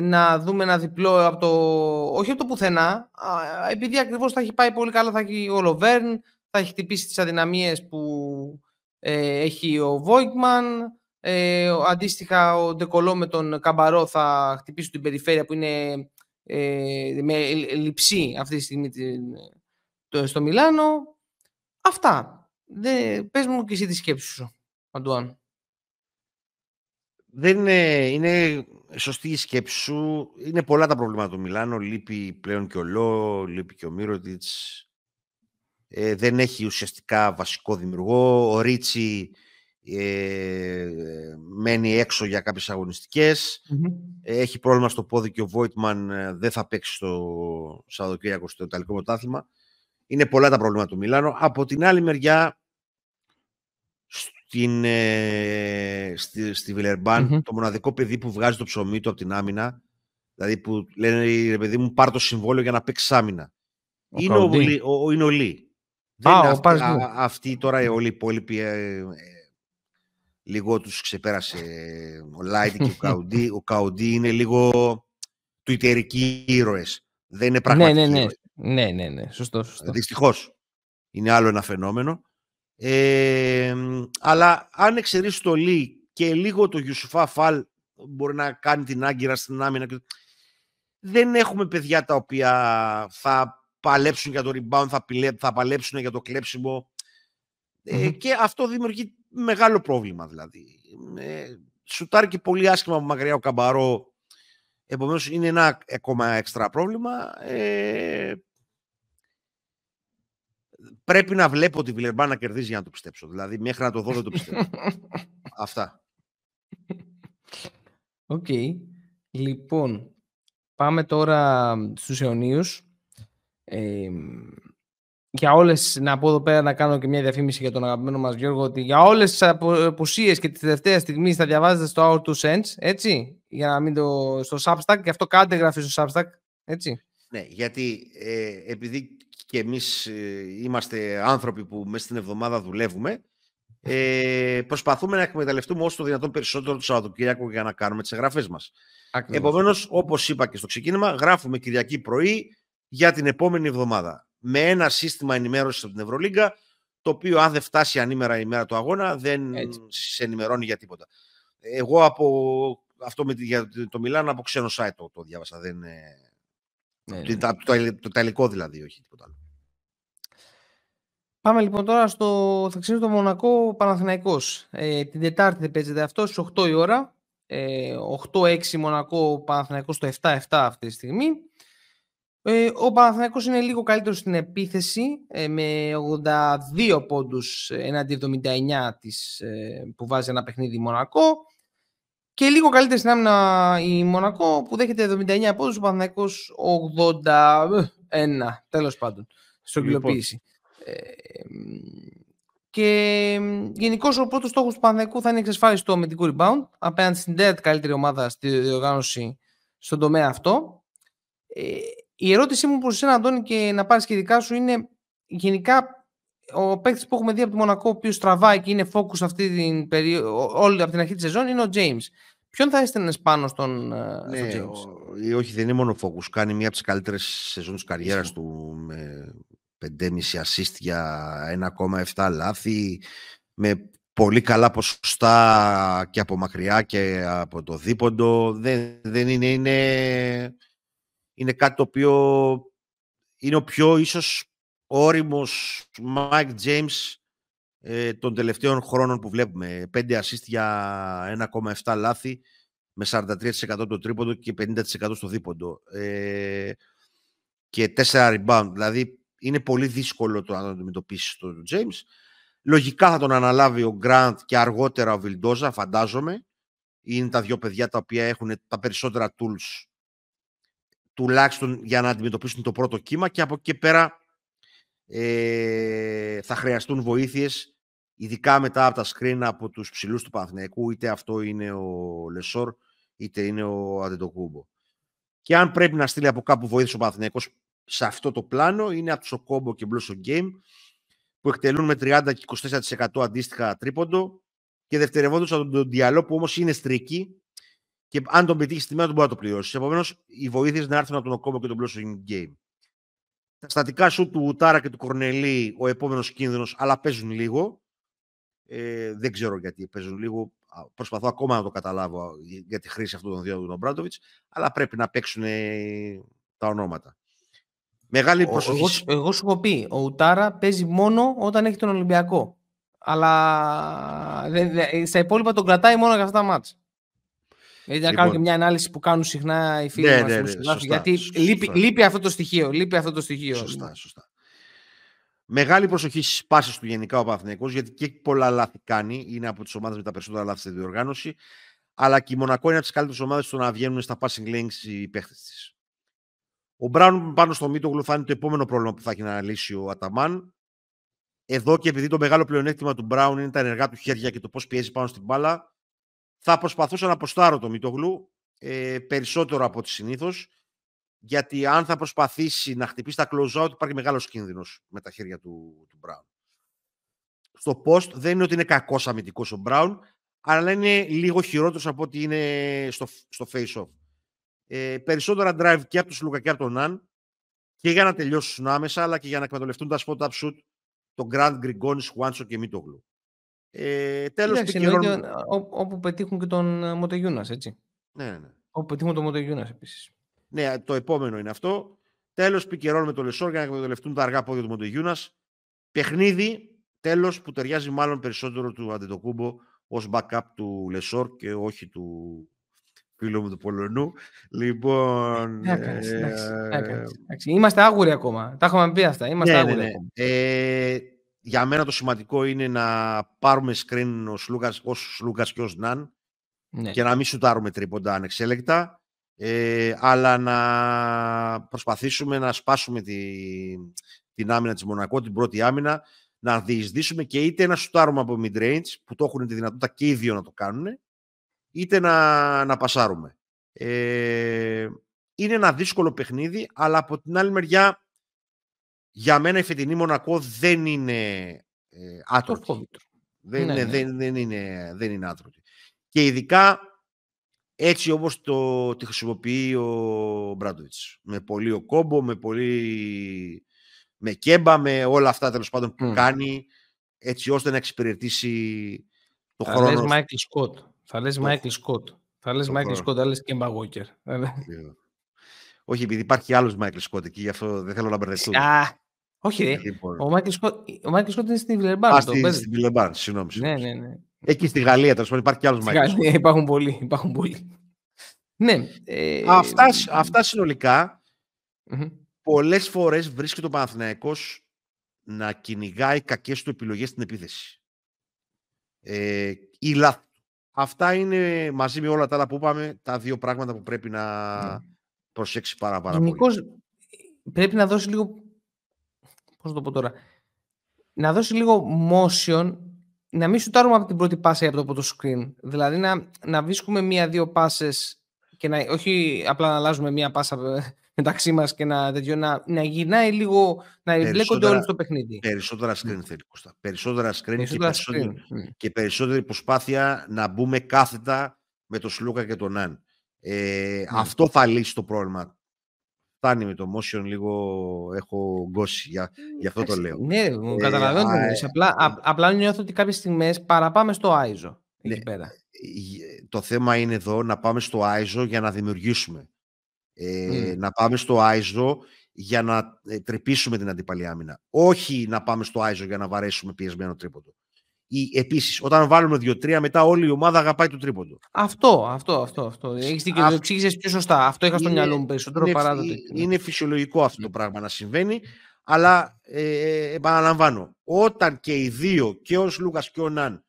να δούμε ένα διπλό από το, όχι από το πουθενά, επειδή ακριβώς θα έχει πάει πολύ καλά, θα έχει ο Λοβέρν, θα έχει χτυπήσει τις αδυναμίες που ε, έχει ο Βόικμαν, ε, αντίστοιχα, ο Ντεκολό με τον Καμπαρό θα χτυπήσει την περιφέρεια που είναι ε, με λειψή αυτή τη στιγμή το, στο Μιλάνο. Αυτά. Δεν, πες μου και εσύ τη σκέψη σου, Αντουάν. Δεν είναι, είναι σωστή η σκέψη σου. Είναι πολλά τα προβλήματα του Μιλάνο. Λείπει πλέον και ο Λό, λείπει και ο Μύρωτιτς. Ε, δεν έχει ουσιαστικά βασικό δημιουργό. Ο Ρίτσι ε, μένει έξω για κάποιες Έχει πρόβλημα στο πόδι και ο Βόιτμαν ε, δεν θα παίξει στο Σαββατοκύριακο στο Ιταλικό Πρωτάθλημα. Είναι πολλά τα προβλήματα του Μιλάνο. Από την άλλη μεριά, στην, ε, στη, στη βιλερμπαν το μοναδικό παιδί που βγάζει το ψωμί του από την άμυνα, δηλαδή που λένε ρε παιδί μου πάρ το συμβόλαιο για να παίξεις άμυνα, είναι, ο, ο, είναι ο Λί. Δεν είναι αυτή, αυτή, τώρα όλοι οι υπόλοιποι ε, λίγο τους ξεπέρασε ο Λάιτι και ο Καουντί. Ο Καουντί είναι λίγο τουιτερικοί ήρωες. Δεν είναι πραγματικοί ναι, ναι, ναι. Ναι, ναι, ναι. Σωστό, σωστό. Δυστυχώς. Είναι άλλο ένα φαινόμενο. Ε, αλλά αν εξαιρέσει το Λί και λίγο το Γιουσουφά Φαλ μπορεί να κάνει την άγκυρα στην άμυνα. Δεν έχουμε παιδιά τα οποία θα παλέψουν για το rebound, θα, θα παλέψουν για το κλεψιμο Ε, και αυτό δημιουργεί μεγάλο πρόβλημα δηλαδή. Ε, σουτάρει και πολύ άσχημα από μακριά ο Καμπαρό. Επομένως είναι ένα ακόμα έξτρα πρόβλημα. Ε, πρέπει να βλέπω τη Βιλερμπάν να κερδίζει για να το πιστέψω. Δηλαδή μέχρι να το δω δεν το πιστεύω. Αυτά. Οκ. Λοιπόν, πάμε τώρα στους αιωνίους. Ε, για όλες, να πω εδώ πέρα να κάνω και μια διαφήμιση για τον αγαπημένο μας Γιώργο, ότι για όλες τις απουσίες και της τελευταίας στιγμής θα διαβάζετε στο Our Two Cents, έτσι, για να μην το στο Substack, και αυτό κάντε εγγραφή στο Substack, έτσι. Ναι, γιατί ε, επειδή και εμείς ε, είμαστε άνθρωποι που μέσα στην εβδομάδα δουλεύουμε, ε, προσπαθούμε να εκμεταλλευτούμε όσο το δυνατόν περισσότερο το Σαββατοκύριακο για να κάνουμε τις εγγραφές μας. Επομένως, όπως είπα και στο ξεκίνημα, γράφουμε Κυριακή πρωί για την επόμενη εβδομάδα με ένα σύστημα ενημέρωσης από την Ευρωλίγκα, το οποίο αν δεν φτάσει ανήμερα η μέρα του αγώνα, δεν Έτσι. σε ενημερώνει για τίποτα. Εγώ από αυτό με, για το Μιλάν από ξένο site το, το διάβασα. Δεν, ναι, ναι. Το, το, το, το, δηλαδή, όχι τίποτα άλλο. Πάμε λοιπόν τώρα στο θα ξέρω το Μονακό Παναθηναϊκός. Ε, την Τετάρτη δεν παίζεται αυτό στις 8 η ώρα. Ε, 8-6 Μονακό Παναθηναϊκός στο 7-7 αυτή τη στιγμή. Ε, ο Παναθηναϊκός είναι λίγο καλύτερος στην επίθεση ε, με 82 πόντους εναντί 79 της, ε, που βάζει ένα παιχνίδι Μονακό και λίγο καλύτερη στην άμυνα η Μονακό που δέχεται 79 πόντους, ο Παναθηναϊκός 81 τέλος πάντων στην λοιπόν. υλοποίηση. και γενικώς ο πρώτος στόχος του Παναθηναϊκού θα είναι η εξασφάλιση του αμυντικού rebound απέναντι στην τέταρτη καλύτερη ομάδα στη διοργάνωση στον τομέα αυτό. Η ερώτησή μου προς εσένα, Αντώνη, και να πάρεις και δικά σου είναι γενικά ο παίκτης που έχουμε δει από τη Μονακό, ο οποίος τραβάει και είναι focus αυτή την περίοδο, όλη από την αρχή της σεζόν, είναι ο James. Ποιον θα έστελνες πάνω στον, ε, ναι, James. Ο, όχι, δεν είναι μόνο focus. Κάνει μια από τις καλύτερες σεζόν της καριέρας του με 5,5 assist για 1,7 λάθη, με πολύ καλά ποσοστά και από μακριά και από το δίποντο. Δεν, δεν είναι, είναι είναι κάτι το οποίο είναι ο πιο ίσως όριμος Mike James ε, των τελευταίων χρόνων που βλέπουμε. 5 assist για 1,7 λάθη με 43% το τρίποντο και 50% στο δίποντο. Ε, και 4 rebound. Δηλαδή είναι πολύ δύσκολο το να το αντιμετωπίσει το James. Λογικά θα τον αναλάβει ο Grant και αργότερα ο Βιλντόζα, φαντάζομαι. Είναι τα δύο παιδιά τα οποία έχουν τα περισσότερα tools τουλάχιστον για να αντιμετωπίσουν το πρώτο κύμα και από εκεί πέρα ε, θα χρειαστούν βοήθειες ειδικά μετά από τα screen από τους ψηλούς του Παναθηναϊκού είτε αυτό είναι ο Λεσόρ είτε είναι ο Αντετοκούμπο. Και αν πρέπει να στείλει από κάπου βοήθεια ο Παναθηναϊκός σε αυτό το πλάνο είναι από το Κόμπο και Μπλόσο Game που εκτελούν με 30 και 24% αντίστοιχα τρίποντο και δευτερευόντως από τον Διαλό που όμως είναι στρική και αν τον πετύχεις στη μέρα του μπορεί να το πληρώσεις. Επομένως, οι βοήθειες να έρθουν από τον Οκόμπο και τον Blossoming Game. Τα στατικά σου του Ουτάρα και του Κορνελή, ο επόμενος κίνδυνος, αλλά παίζουν λίγο. Ε, δεν ξέρω γιατί παίζουν λίγο. Προσπαθώ ακόμα να το καταλάβω για τη χρήση αυτών των δύο του Μπράντοβιτς, αλλά πρέπει να παίξουν τα ονόματα. Μεγάλη προσοχή. Εγώ, εγώ σου έχω πει, ο Ουτάρα παίζει μόνο όταν έχει τον Ολυμπιακό. Αλλά δε, δε, στα υπόλοιπα τον κρατάει μόνο για αυτά τα μάτια. Γιατί να λοιπόν, κάνω και μια ανάλυση που κάνουν συχνά οι φίλοι ναι, μας. Ναι, ναι, σωστά, γιατί σωστά. Λείπει, λείπει, αυτό το στοιχείο. Λείπει αυτό το στοιχείο. Σωστά, σωστά. Μεγάλη προσοχή στις πάσει του γενικά ο Παθηναϊκός, γιατί και πολλά λάθη κάνει. Είναι από τις ομάδες με τα περισσότερα λάθη στη διοργάνωση. Αλλά και η Μονακό είναι από τις καλύτερες ομάδες στο να βγαίνουν στα passing lanes οι παίχτε της. Ο Μπράουν πάνω στο Μίτογλου θα είναι το επόμενο πρόβλημα που θα έχει να λύσει ο Αταμάν. Εδώ και επειδή το μεγάλο πλεονέκτημα του Μπράουν είναι τα ενεργά του χέρια και το πώς πιέζει πάνω στην μπάλα, θα προσπαθούσα να αποστάρω το Μητογλου ε, περισσότερο από ό,τι συνήθως. Γιατί αν θα προσπαθήσει να χτυπήσει τα close out, υπάρχει μεγάλος κίνδυνος με τα χέρια του, του Brown. Στο post δεν είναι ότι είναι κακός αμυντικός ο Brown, αλλά είναι λίγο χειρότερος από ό,τι είναι στο, στο face-off. Ε, περισσότερα drive και από τους Λουκα και από τον Ναν και για να τελειώσουν άμεσα, αλλά και για να εκμεταλλευτούν τα spot-up shoot τον Grand Grigonis, Χουάντσο και Μίτογλου. Ε, τέλος, Κυρών... όπου πετύχουν και τον ε, Μοτεγιούνας, έτσι. Ναι, ναι. Όπου πετύχουν τον Μοτεγιούνας επίσης. Ναι, το επόμενο είναι αυτό. Τέλος, pick and roll με το Λεσόρ για να εκμεταλλευτούν τα αργά πόδια του Μοτεγιούνας. Παιχνίδι, τέλος, που ταιριάζει μάλλον περισσότερο του Αντετοκούμπο ως backup του Λεσόρ και όχι του φίλου μου του Πολωνού. Λοιπόν... Ε, Είμαστε άγουροι ακόμα. Τα έχουμε πει αυτά. Είμαστε ναι, ναι άγουροι ναι, Ακόμα. Ε, για μένα το σημαντικό είναι να πάρουμε screen ο Σλούκας, ο Σλούκας και ο Ναν ναι. και να μην σουτάρουμε τρίποντα ανεξέλεκτα, ε, αλλά να προσπαθήσουμε να σπάσουμε τη, την άμυνα της Μονακό, την πρώτη άμυνα, να διεισδύσουμε και είτε να σουτάρουμε από mid-range, που το έχουν τη δυνατότητα και οι δύο να το κάνουν, είτε να, να πασάρουμε. Ε, είναι ένα δύσκολο παιχνίδι, αλλά από την άλλη μεριά, για μένα η φετινή Μονακό δεν είναι ε, άτρωτη. Δεν, ναι, είναι, ναι. Δεν, δεν, είναι, δεν είναι άτρωτη. Και ειδικά έτσι όπως το, τη χρησιμοποιεί ο Μπράντοβιτς. Με πολύ ο κόμπο, με πολύ με κέμπα, με όλα αυτά τέλος πάντων που κάνει, έτσι ώστε να εξυπηρετήσει το θα χρόνο. Λες Μάικλ Σκότ. Θα λες Μάικλ Σκότ. Θα λες Μάικλ Σκότ, θα λες Κέμπα Γόκερ. Όχι, επειδή υπάρχει άλλος Μάικλ Σκότ εκεί, γι' αυτό δεν θέλω να μπερδευτούμε. Α, όχι ρε. Λοιπόν. Ο Μάικλ Σκότ, ο Μάικλ Σκότ είναι στην Βιλερμπάν. Α, στη, στην Βιλερμπάν, συγγνώμη. Ναι, ναι, ναι. Εκεί στη Γαλλία, τέλος πάντων, υπάρχει κι άλλος Μάικλ Σκότ. Υπάρχουν πολλοί. Υπάρχουν πολλοί. Ναι. Ε, αυτά, αυτά συνολικά mm-hmm πολλές φορές βρίσκεται ο Παναθηναϊκός να κυνηγάει κακές του επιλογές στην επίθεση. Ε, ή Αυτά είναι μαζί με όλα τα άλλα που είπαμε τα δύο πράγματα που πρέπει να ναι. προσέξει πάρα, πάρα Γενικώς, πολύ. πρέπει να δώσει λίγο, πώς το πω τώρα, να δώσει λίγο motion, να μην σουτάρουμε από την πρώτη πάσα από το, από το screen. Δηλαδή να, να βρίσκουμε μία-δύο πάσες και να, όχι απλά να αλλάζουμε μία πάσα μεταξύ μας και να, τέτοιο, να, να γυρνάει λίγο, να εμπλέκονται όλοι στο παιχνίδι. Περισσότερα screen θέλει Κώστα. Περισσότερα screen, περισσότερα και, περισσότερη, και περισσότερη προσπάθεια να μπούμε κάθετα με τον Σλούκα και τον Ναν. Ε, Αυτό θα λύσει το πρόβλημα. Φτάνει με το motion λίγο, έχω γκώσει, για, για αυτό το λέω. Ναι, ε, καταλαβαίνω. Ε, απλά, α, απλά νιώθω ότι κάποιες στιγμές παραπάμε στο Άιζο. Ναι, πέρα. Ε, το θέμα είναι εδώ να πάμε στο Άιζο για να δημιουργήσουμε ε, να πάμε στο Άιζο για να ε, τρυπήσουμε την αντίπαλη άμυνα. Όχι να πάμε στο Άιζο για να βαρέσουμε πιεσμένο τρίποντο. Επίσης, όταν βάλουμε 2-3, μετά όλη η ομάδα αγαπάει το τρίποντο. Αυτό, αυτό, αυτό. αυτό. Έχεις δίκιο, το εξήγησες πιο σωστά. Αυτό είχα στο μυαλό μου περισσότερο είναι, παρά το Είναι φυσιολογικό αυτό το πράγμα να συμβαίνει, αλλά ε, επαναλαμβάνω, όταν και οι δύο, και ο Λούκας και ο Ναν,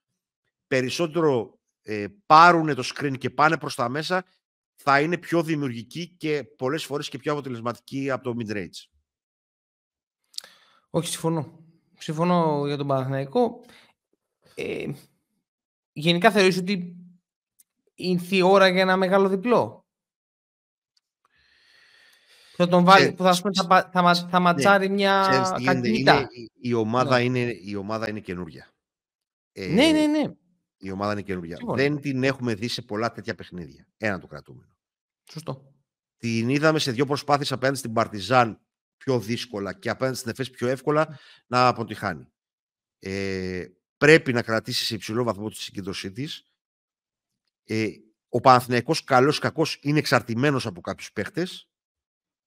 περισσότερο ε, πάρουν το screen και πάνε προς τα μέσα, θα είναι πιο δημιουργική και πολλές φορές και πιο αποτελεσματική από το mid-range. Όχι, συμφωνώ. Συμφωνώ για τον Παναθηναϊκό. Ε, γενικά θεωρείς ότι ήρθε η ώρα για ένα μεγάλο διπλό; Θα τον βάλει, που θα, θα, θα, θα ματσάρει ναι, μια είναι, η, ομάδα ναι. είναι, η ομάδα είναι καινούρια. Ε, ναι, ναι, ναι. Η ομάδα είναι καινούργια. Δεν την έχουμε δει σε πολλά τέτοια παιχνίδια. Ένα το κρατούμενο. Σωστό. Την είδαμε σε δύο προσπάθειες απέναντι στην Παρτιζάν πιο δύσκολα και απέναντι στην Εφές πιο εύκολα να αποτυχάνει. Ε, πρέπει να κρατήσει σε υψηλό βαθμό τη συγκέντρωσή της. Ε, ο Παναθηναϊκός καλός κακός είναι εξαρτημένος από κάποιους παίχτες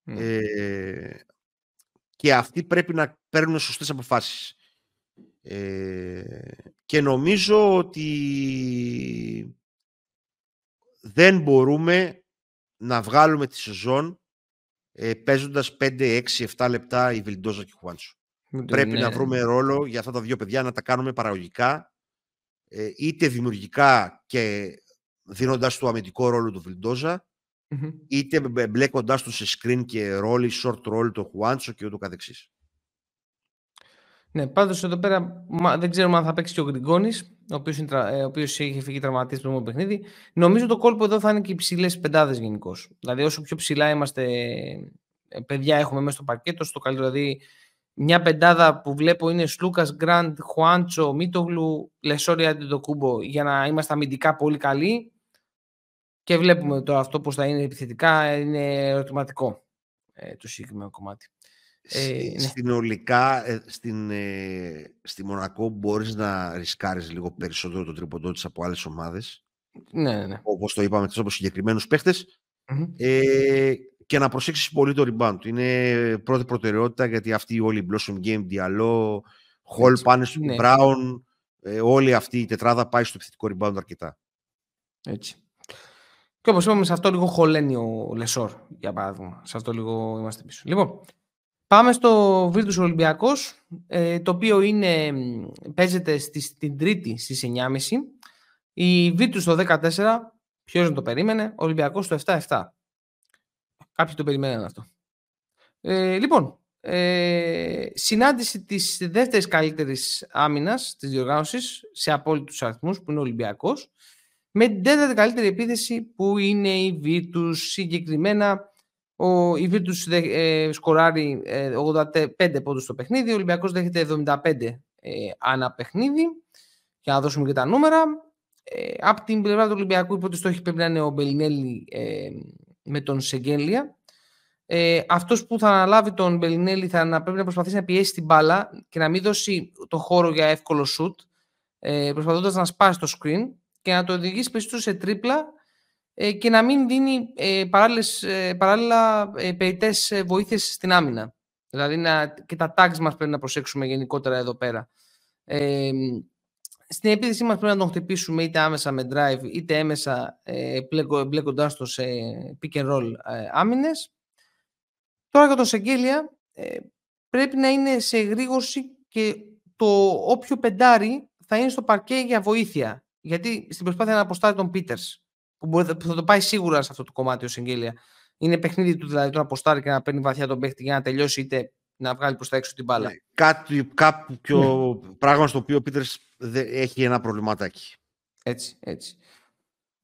ε, και αυτοί πρέπει να παίρνουν σωστές αποφάσεις. Ε, και νομίζω ότι δεν μπορούμε να βγάλουμε τη σεζόν ε, παίζοντας 5, 6, 7 λεπτά η Βιλντόζα και η Χουάντσο. Πρέπει να βρούμε ρόλο για αυτά τα δύο παιδιά να τα κάνουμε παραγωγικά ε, είτε δημιουργικά και δίνοντας το αμυντικό ρόλο του βιλντοζα είτε μπλέκοντάς του σε screen και ρόλοι, short role το Χουάντσο και ούτω καθεξής. Ναι, πάντως εδώ πέρα δεν ξέρουμε αν θα παίξει και ο Γκριγκόνη, ο οποίος ε, έχει φύγει τραυματίσει το παιχνίδι. Νομίζω το κόλπο εδώ θα είναι και οι ψηλές πεντάδες γενικώς. Δηλαδή, όσο πιο ψηλά είμαστε, ε, παιδιά έχουμε μέσα στο πακέτο, στο καλύτερο. Δηλαδή, μια πεντάδα που βλέπω είναι Σλούκα, Γκραντ, Χουάντσο, Μίτογλου, Λεσόρι, Αντιτοκούμπο για να είμαστε αμυντικά πολύ καλοί. Και βλέπουμε το αυτό πώς θα είναι επιθετικά, είναι ερωτηματικό ε, το συγκεκριμένο κομμάτι. Ε, ναι. Στην ολικά, ε, στην, ε, στη Μονακό μπορείς να ρισκάρεις λίγο περισσότερο το τρίποντό της από άλλες ομάδες. Ναι, ναι. ναι. Όπως το είπαμε από συγκεκριμένους Ε, και να προσέξεις πολύ το rebound. Είναι πρώτη προτεραιότητα γιατί αυτή όλη η Blossom Game, Diallo, Hall πάνε στο ναι. Brown. ε, όλη αυτή η τετράδα πάει στο επιθετικό rebound αρκετά. Έτσι. Και όπως είπαμε, σε αυτό λίγο χωλαίνει ο Λεσόρ, για παράδειγμα. Σε αυτό λίγο είμαστε πίσω. Λοιπόν, πάμε στο Virtus Ολυμπιακός, ε, το οποίο είναι, παίζεται στη, στην Τρίτη στις 9.30. Η Virtus το 14, ποιος δεν το περίμενε, ο Ολυμπιακός το 7-7. Κάποιοι το περιμέναν αυτό. Ε, λοιπόν, ε, συνάντηση της δεύτερης καλύτερης άμυνας της διοργάνωσης σε απόλυτους αριθμούς που είναι ο Ολυμπιακός με την τέταρτη καλύτερη επίθεση που είναι η Virtus συγκεκριμένα ο, η Virtus ε, σκοράρει 85 ε, πόντους στο παιχνίδι, ο Ολυμπιακός δέχεται 75 ε, ανά παιχνίδι για να δώσουμε και τα νούμερα ε, από την πλευρά του Ολυμπιακού είπε ότι στόχοι πρέπει να είναι ο Μπελινέλη ε, με τον Σεγγέλια ε, Αυτός που θα αναλάβει τον Μπελινέλη θα να, πρέπει να προσπαθήσει να πιέσει την μπάλα και να μην δώσει το χώρο για εύκολο σουτ, ε, προσπαθώντας να σπάσει το screen και να το οδηγήσει περισσότερο σε τρίπλα ε, και να μην δίνει ε, παράλληλες, ε, παράλληλα ε, περιττές ε, βοήθειες στην άμυνα. Δηλαδή να, και τα tags μας πρέπει να προσέξουμε γενικότερα εδώ πέρα. Ε, στην επίθεσή μας πρέπει να τον χτυπήσουμε είτε άμεσα με drive είτε έμεσα ε, μπλέκοντάς το σε pick and roll ε, άμυνες. Τώρα για τον Σεγγέλια ε, πρέπει να είναι σε γρήγορση και το όποιο πεντάρι θα είναι στο παρκέ για βοήθεια. Γιατί στην προσπάθεια να αποστάρει τον Πίτερς, που, θα το πάει σίγουρα σε αυτό το κομμάτι ο Σεγγέλια. Είναι παιχνίδι του δηλαδή το να αποστάρει και να παίρνει βαθιά τον παίχτη για να τελειώσει είτε να βγάλει προς τα έξω την μπάλα. Ναι, κάτι, κάπου πιο ναι. πράγμα στο οποίο ο Πίτερς έχει ένα προβληματάκι. Έτσι, έτσι.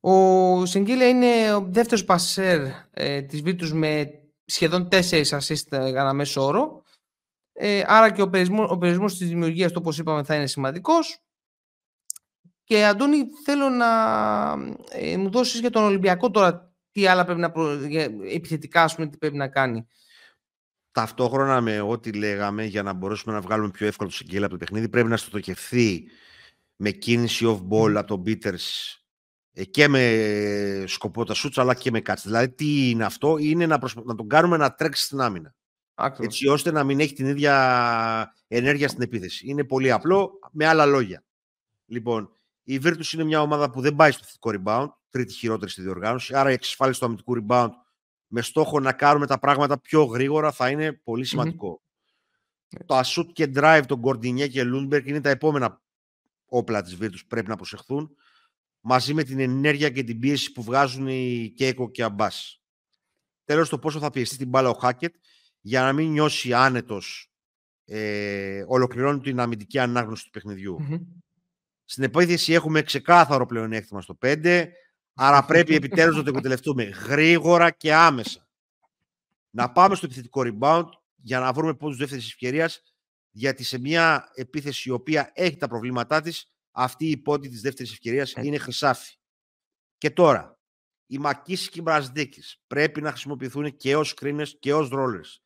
Ο Σεγγέλια είναι ο δεύτερος πασέρ ε, της Βίτου με σχεδόν 4 assist για μέσο όρο. Ε, άρα και ο περιορισμός, ο περιορισμός της δημιουργίας του, όπως είπαμε, θα είναι σημαντικός. Και Αντώνη, θέλω να ε, μου δώσεις για τον Ολυμπιακό τώρα τι άλλα πρέπει να προ... επιθετικά, ας πούμε, τι πρέπει να κάνει. Ταυτόχρονα με ό,τι λέγαμε για να μπορέσουμε να βγάλουμε πιο εύκολο το συγκέλα από το παιχνίδι, πρέπει να στοτοκευθεί με κίνηση off-ball από τον Peters ε, και με σκοπό τα σούτσα αλλά και με κάτσε. Δηλαδή τι είναι αυτό, είναι να, να τον κάνουμε να τρέξει στην άμυνα. Ακριβώς. Έτσι ώστε να μην έχει την ίδια ενέργεια στην επίθεση. Είναι πολύ απλό, με άλλα λόγια. Λοιπόν, η Virtus είναι μια ομάδα που δεν πάει στο επιθετικό rebound, τρίτη χειρότερη στη διοργάνωση, άρα η εξασφάλιση του αμυντικού rebound με στόχο να κάνουμε τα πράγματα πιο γρήγορα θα είναι πολύ σημαντικό. Mm-hmm. Το shoot και drive των Γκορντινιέ και Λούντμπεργκ είναι τα επόμενα όπλα της Virtus πρέπει να προσεχθούν μαζί με την ενέργεια και την πίεση που βγάζουν οι Κέικο και Αμπά. Τέλος, το πόσο θα πιεστεί την μπάλα ο Χάκετ για να μην νιώσει άνετος ε, ολοκληρώνει την αμυντική ανάγνωση του παιχνιδιού. Στην επίθεση έχουμε ξεκάθαρο πλεονέκτημα στο 5, άρα πρέπει επιτέλους να το εκμεταλλευτούμε γρήγορα και άμεσα. Να πάμε στο επιθετικό rebound για να βρούμε πόντους δεύτερης ευκαιρίας, γιατί σε μια επίθεση η οποία έχει τα προβλήματά της, αυτή η πόντη της δεύτερης ευκαιρίας ε. είναι χρυσάφι. Και τώρα, οι Μακίση και οι Μπρασδίκης πρέπει να χρησιμοποιηθούν και ως screeners και ως rollers.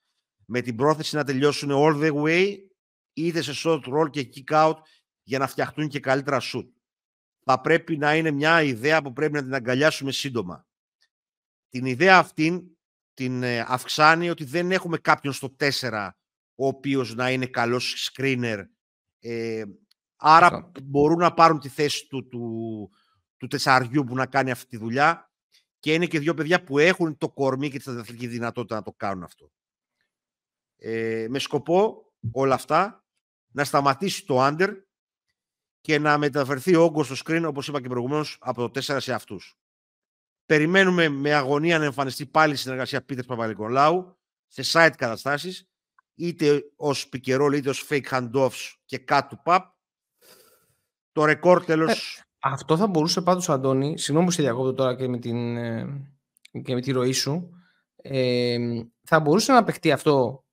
Με την πρόθεση να τελειώσουν all the way, είτε σε short roll και kick out, για να φτιαχτούν και καλύτερα shoot. Θα πρέπει να είναι μια ιδέα που πρέπει να την αγκαλιάσουμε σύντομα. Την ιδέα αυτή την ε, αυξάνει ότι δεν έχουμε κάποιον στο 4 ο οποίος να είναι καλός screener ε, Άρα μπορούν να πάρουν τη θέση του, του, του τεσσαριού που να κάνει αυτή τη δουλειά και είναι και δύο παιδιά που έχουν το κορμί και τη δυνατότητα να το κάνουν αυτό. Ε, με σκοπό όλα αυτά να σταματήσει το under και να μεταφερθεί ο όγκος στο screen, όπως είπα και προηγουμένως, από το 4 σε αυτούς. Περιμένουμε με αγωνία να εμφανιστεί πάλι η συνεργασία Πίτερ Παπαλικολάου σε site καταστάσεις, είτε ως πικερόλ είτε ως fake handoffs και cut to pub, το ρεκόρ τέλο. Ε, αυτό θα μπορούσε πάντως, Αντώνη, συγγνώμη που σε διακόπτω τώρα και με, την, ε, και με τη ροή σου, ε, θα μπορούσε να παιχτεί αυτό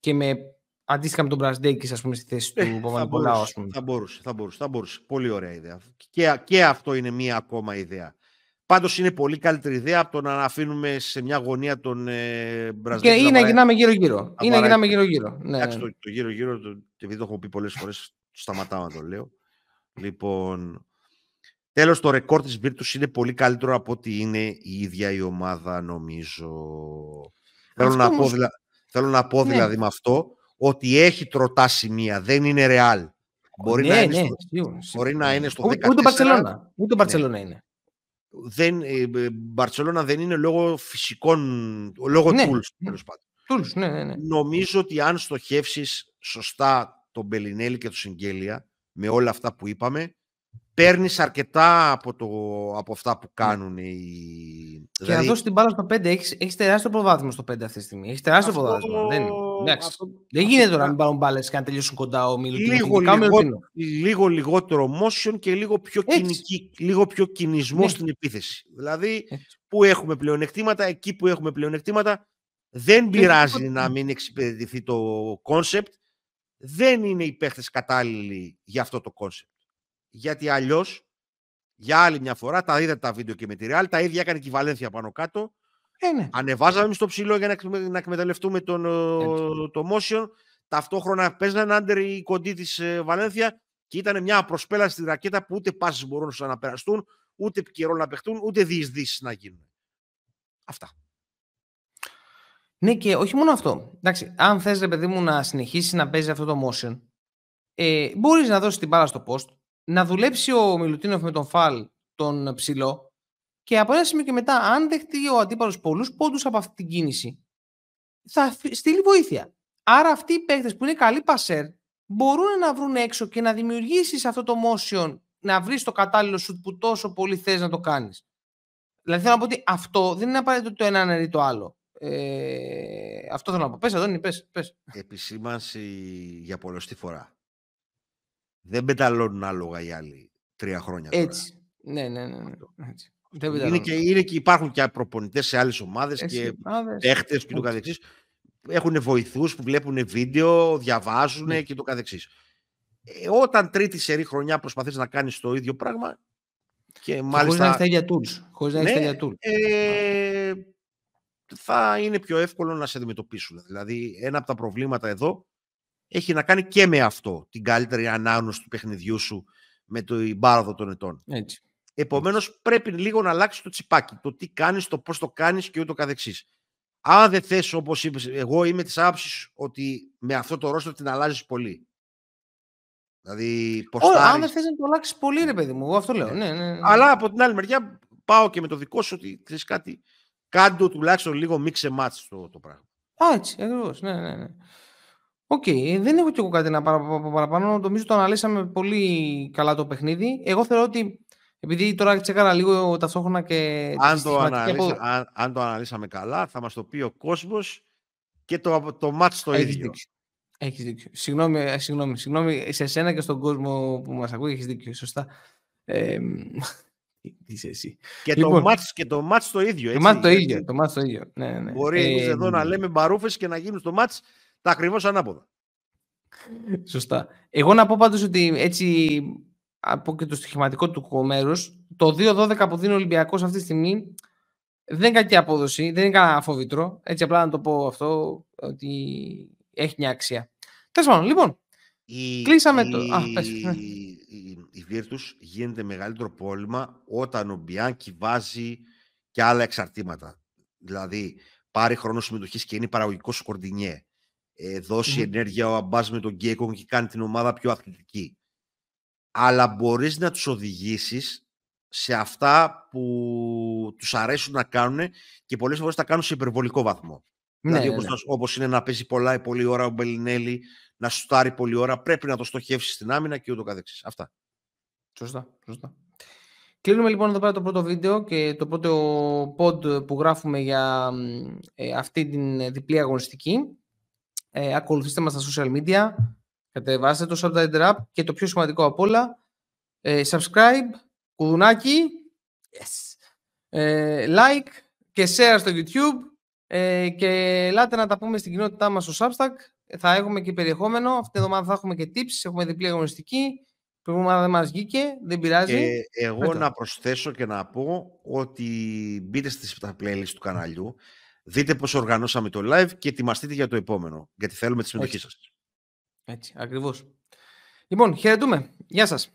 και με αντίστοιχα με τον Μπρασδέκη, ας πούμε, στη θέση του ε, Παπα-Νικολάου. Θα μπορούσε, θα μπορούσε, θα μπορούσε. Πολύ ωραία ιδέα. Και, και αυτό είναι μία ακόμα ιδέα. Πάντως είναι πολύ καλύτερη ιδέα από το να αφήνουμε σε μια γωνία τον ε, Μπραζδέκη. Και ή να γυρνάμε γύρω-γύρω. Ή να γυρνάμε γύρω-γύρω. Ναι. Εντάξει, το, το γύρω-γύρω, επειδή το έχω πει πολλές φορές, σταματάω να το λέω. Λοιπόν, τέλος το ρεκόρ της Virtus είναι πολύ καλύτερο από ότι είναι η ίδια η ομάδα νομίζω. Θέλω να, πω, θέλω να πω ναι. δηλαδή με αυτό ότι έχει τροτά σημεία, δεν είναι ρεάλ. Μπορεί, ναι, να, είναι ναι, στο, σίγουρα, μπορεί να είναι στο 14. Ούτε Μπαρσελόνα. Ούτε Μπαρσελόνα είναι. Δεν, η Μπαρσελόνα δεν είναι λόγω φυσικών, λόγω Ναι. tools, τέλος πάντων. Τούλους, ναι, ναι, ναι. Νομίζω ότι αν στοχεύσεις σωστά τον Μπελινέλη και τον Συγγέλια, με όλα αυτά που είπαμε, παίρνεις αρκετά από, το, από αυτά που κάνουν οι... Και να δώσεις την μπάλα στο 5, έχεις, έχεις τεράστιο προβάδισμα στο 5 αυτή τη στιγμή. Έχεις τεράστιο Αυτό- προβάδισμα. Δεν, εντάξει. αυτό- δεν αυτό γίνεται τώρα θα- να μην πάρουν μπάλες και να τελειώσουν κοντά ο Μιλουτίνο. λίγο, Ειδικά ο λιγό- Μιλουτίνο. λίγο λιγότερο motion και λίγο πιο, Έτσι. κινική, λίγο πιο κινησμό Ναι. στην επίθεση. Δηλαδή, Έτσι. που έχουμε πλεονεκτήματα, εκεί που έχουμε πλεονεκτήματα, δεν Δεν πειράζει έχει να μην εξυπηρετηθεί το concept. Δεν είναι οι παίχτες κατάλληλοι για αυτό το concept. Γιατί αλλιώς, για άλλη μια φορά, τα είδατε τα βίντεο και με τη Real, τα ίδια έκανε και η Βαλένθια πάνω κάτω. Ε, ναι. Ανεβάζαμε εμείς το ψηλό για να, εκμε- να εκμεταλλευτούμε τον, ο, το motion. Ταυτόχρονα παίζανε under οι κοντοί της ε, Βαλένθια και ήταν μια προσπέλαση στη ρακέτα που ούτε πάσες μπορούν να περαστούν, ούτε pick and roll να παιχτούν, ούτε διεισδύσεις να γίνουν. Αυτά. Ναι, και όχι μόνο αυτό. Εντάξει, αν θες, ρε παιδί μου, να συνεχίσεις να παίζεις αυτό το motion, ε, μπορείς να δώσεις την μπάλα στο post, να δουλέψει ο Μιλουτίνοφ με τον Φαλ τον ψηλό και από ένα σημείο και μετά, αν δεχτεί ο αντίπαλος πολλούς πόντους από αυτή την κίνηση, θα φυ- στείλει βοήθεια. Άρα αυτοί οι παίκτες που είναι καλοί πασέρ μπορούν να βρουν έξω και να δημιουργήσεις αυτό το motion, να βρεις το κατάλληλο σουτ που τόσο πολύ θες να το κάνεις. Δηλαδή θέλω να πω ότι αυτό δεν είναι απαραίτητο το ένα αναιρεί το άλλο. Ε, αυτό θέλω να πω. Πες, Αντώνη, πες, πες. Επισήμανση για πολλωστή φορά. Δεν πεταλώνουν άλογα οι άλλοι τρία χρόνια τώρα. Έτσι. Ναι, ναι, ναι. ναι. Έτσι. Δεν Είναι πεταλώνω. και, είναι και υπάρχουν και προπονητές σε άλλες ομάδες Έτσι, και άδες. παίχτες και το Έτσι. καθεξής. Έχουν βοηθούς που βλέπουν βίντεο, διαβάζουν Ναι. και το καθεξής. Ε, όταν τρίτη σερή χρονιά προσπαθείς να κάνεις το ίδιο πράγμα και Και Χωρίς να μάλιστα έχεις τα ίδια tools. Χωρίς να έχεις τα Ναι, ίδια tools. ε, θα είναι πιο εύκολο να σε αντιμετωπίσουν. Δηλαδή, ένα από τα προβλήματα εδώ έχει να κάνει και με αυτό, την καλύτερη ανάγνωση του παιχνιδιού σου με το μπάραδο των ετών. Έτσι. Επομένως, πρέπει λίγο να αλλάξεις το τσιπάκι, το τι κάνεις, το πώς το κάνεις και ούτω καθεξής. Αν δεν θες, όπως είπες, εγώ είμαι της άποψης ότι με αυτό το ρόστο την αλλάζεις πολύ. Δηλαδή, Ω, ποστάρεις, αν δεν θες να το αλλάξεις πολύ, ρε παιδί μου. Εγώ αυτό λέω. Ναι. Ναι, ναι, ναι. αλλά από την άλλη μεριά πάω και με το δικό σου ότι ξέρεις κάτι, κάντε το τουλάχιστον λίγο mix and match το, το πράγμα. Α, έτσι, ακριβώς. Ναι, ναι, ναι. Οκ, ε, δεν έχω κι εγώ κάτι να πάρω από παραπάνω. Νομίζω το αναλύσαμε πολύ καλά το παιχνίδι. Εγώ θεωρώ ότι επειδή τώρα τσέκαρα λίγο ταυτόχρονα και τη Αν το, στοιχηματική αναλύσα, απόδο- αν, αν το αναλύσαμε καλά, θα μας το πει ο κόσμος και το, το μάτς το Έχεις ίδιο. δίκιο. Έχεις δίκιο. Συγγνώμη, ε, συγγνώμη, συγγνώμη σε εσένα και στον κόσμο που μας ακούει, έχεις δίκιο, σωστά. Ε, τι είσαι εσύ. Και, Λοιπόν. το μάτς, και το μάτς το ίδιο. Το Έτσι, μάτς το γιατί ίδιο. Το μάτς το ίδιο. Ναι, ναι, ναι. Μπορεί εμείς Ε, εδώ να λέμε μπαρούφες και να γίνουν στο μάτς τα ακριβώς ανάποδα. Σωστά. Εγώ να πω πάντως ότι έτσι από και το στοιχηματικό του μέρους, το 2-12 που δίνει ο Ολυμπιακός αυτή τη στιγμή δεν είναι κακή απόδοση, δεν είναι κανένα φοβητρό. Έτσι απλά να το πω αυτό ότι έχει μια αξία. Τέλος πάντων, λοιπόν, Η, Κλείσαμε η, το- α, πες, ναι. η, η Virtus γίνεται μεγαλύτερο πρόβλημα όταν ο Μπιάνκι βάζει και άλλα εξαρτήματα. Δηλαδή, πάρει χρόνο συμμετοχής και είναι παραγωγικός σκορντινιέ. Ε, δώσει Μμμ. ενέργεια ο Αμπάς με τον Γκέικον και κάνει την ομάδα πιο αθλητική. Αλλά μπορείς να τους οδηγήσεις σε αυτά που τους αρέσουν να κάνουν και πολλές φορές τα κάνουν σε υπερβολικό βαθμό. ναι, Δηλαδή, ναι, όπως, ναι. να- όπως είναι να παίζει πολλά ή πολλή ώρα ο Μπελινέλη, να σουτάρει πολλή ώρα, πρέπει να το στοχεύσεις στην άμυνα και ούτω καθεξής. Αυτά. Σωστά, σωστά. Κλείνουμε λοιπόν εδώ πέρα το πρώτο βίντεο και το πρώτο pod που γράφουμε για μ, ε, αυτή την διπλή αγωνιστική. Ε, ακολουθήστε μας στα social media, κατεβάστε το Subtitle App και το πιο σημαντικό απ' όλα, ε, subscribe, κουδουνάκι, yes, ε, like και share στο YouTube ε, και ελάτε να τα πούμε στην κοινότητά μας στο Substack. Θα έχουμε και περιεχόμενο, αυτή την εβδομάδα θα έχουμε και tips, έχουμε διπλή αγωνιστική. Την εβδομάδα δεν μας βγήκε, δεν πειράζει. Ε, εγώ Πες το. να προσθέσω και να πω ότι μπείτε στις τα playlist του καναλιού, δείτε πώς οργανώσαμε το live και ετοιμαστείτε για το επόμενο, γιατί θέλουμε τη συμμετοχή Έτσι. σας. Έτσι, ακριβώς. Λοιπόν, χαιρετούμε. Γεια σας.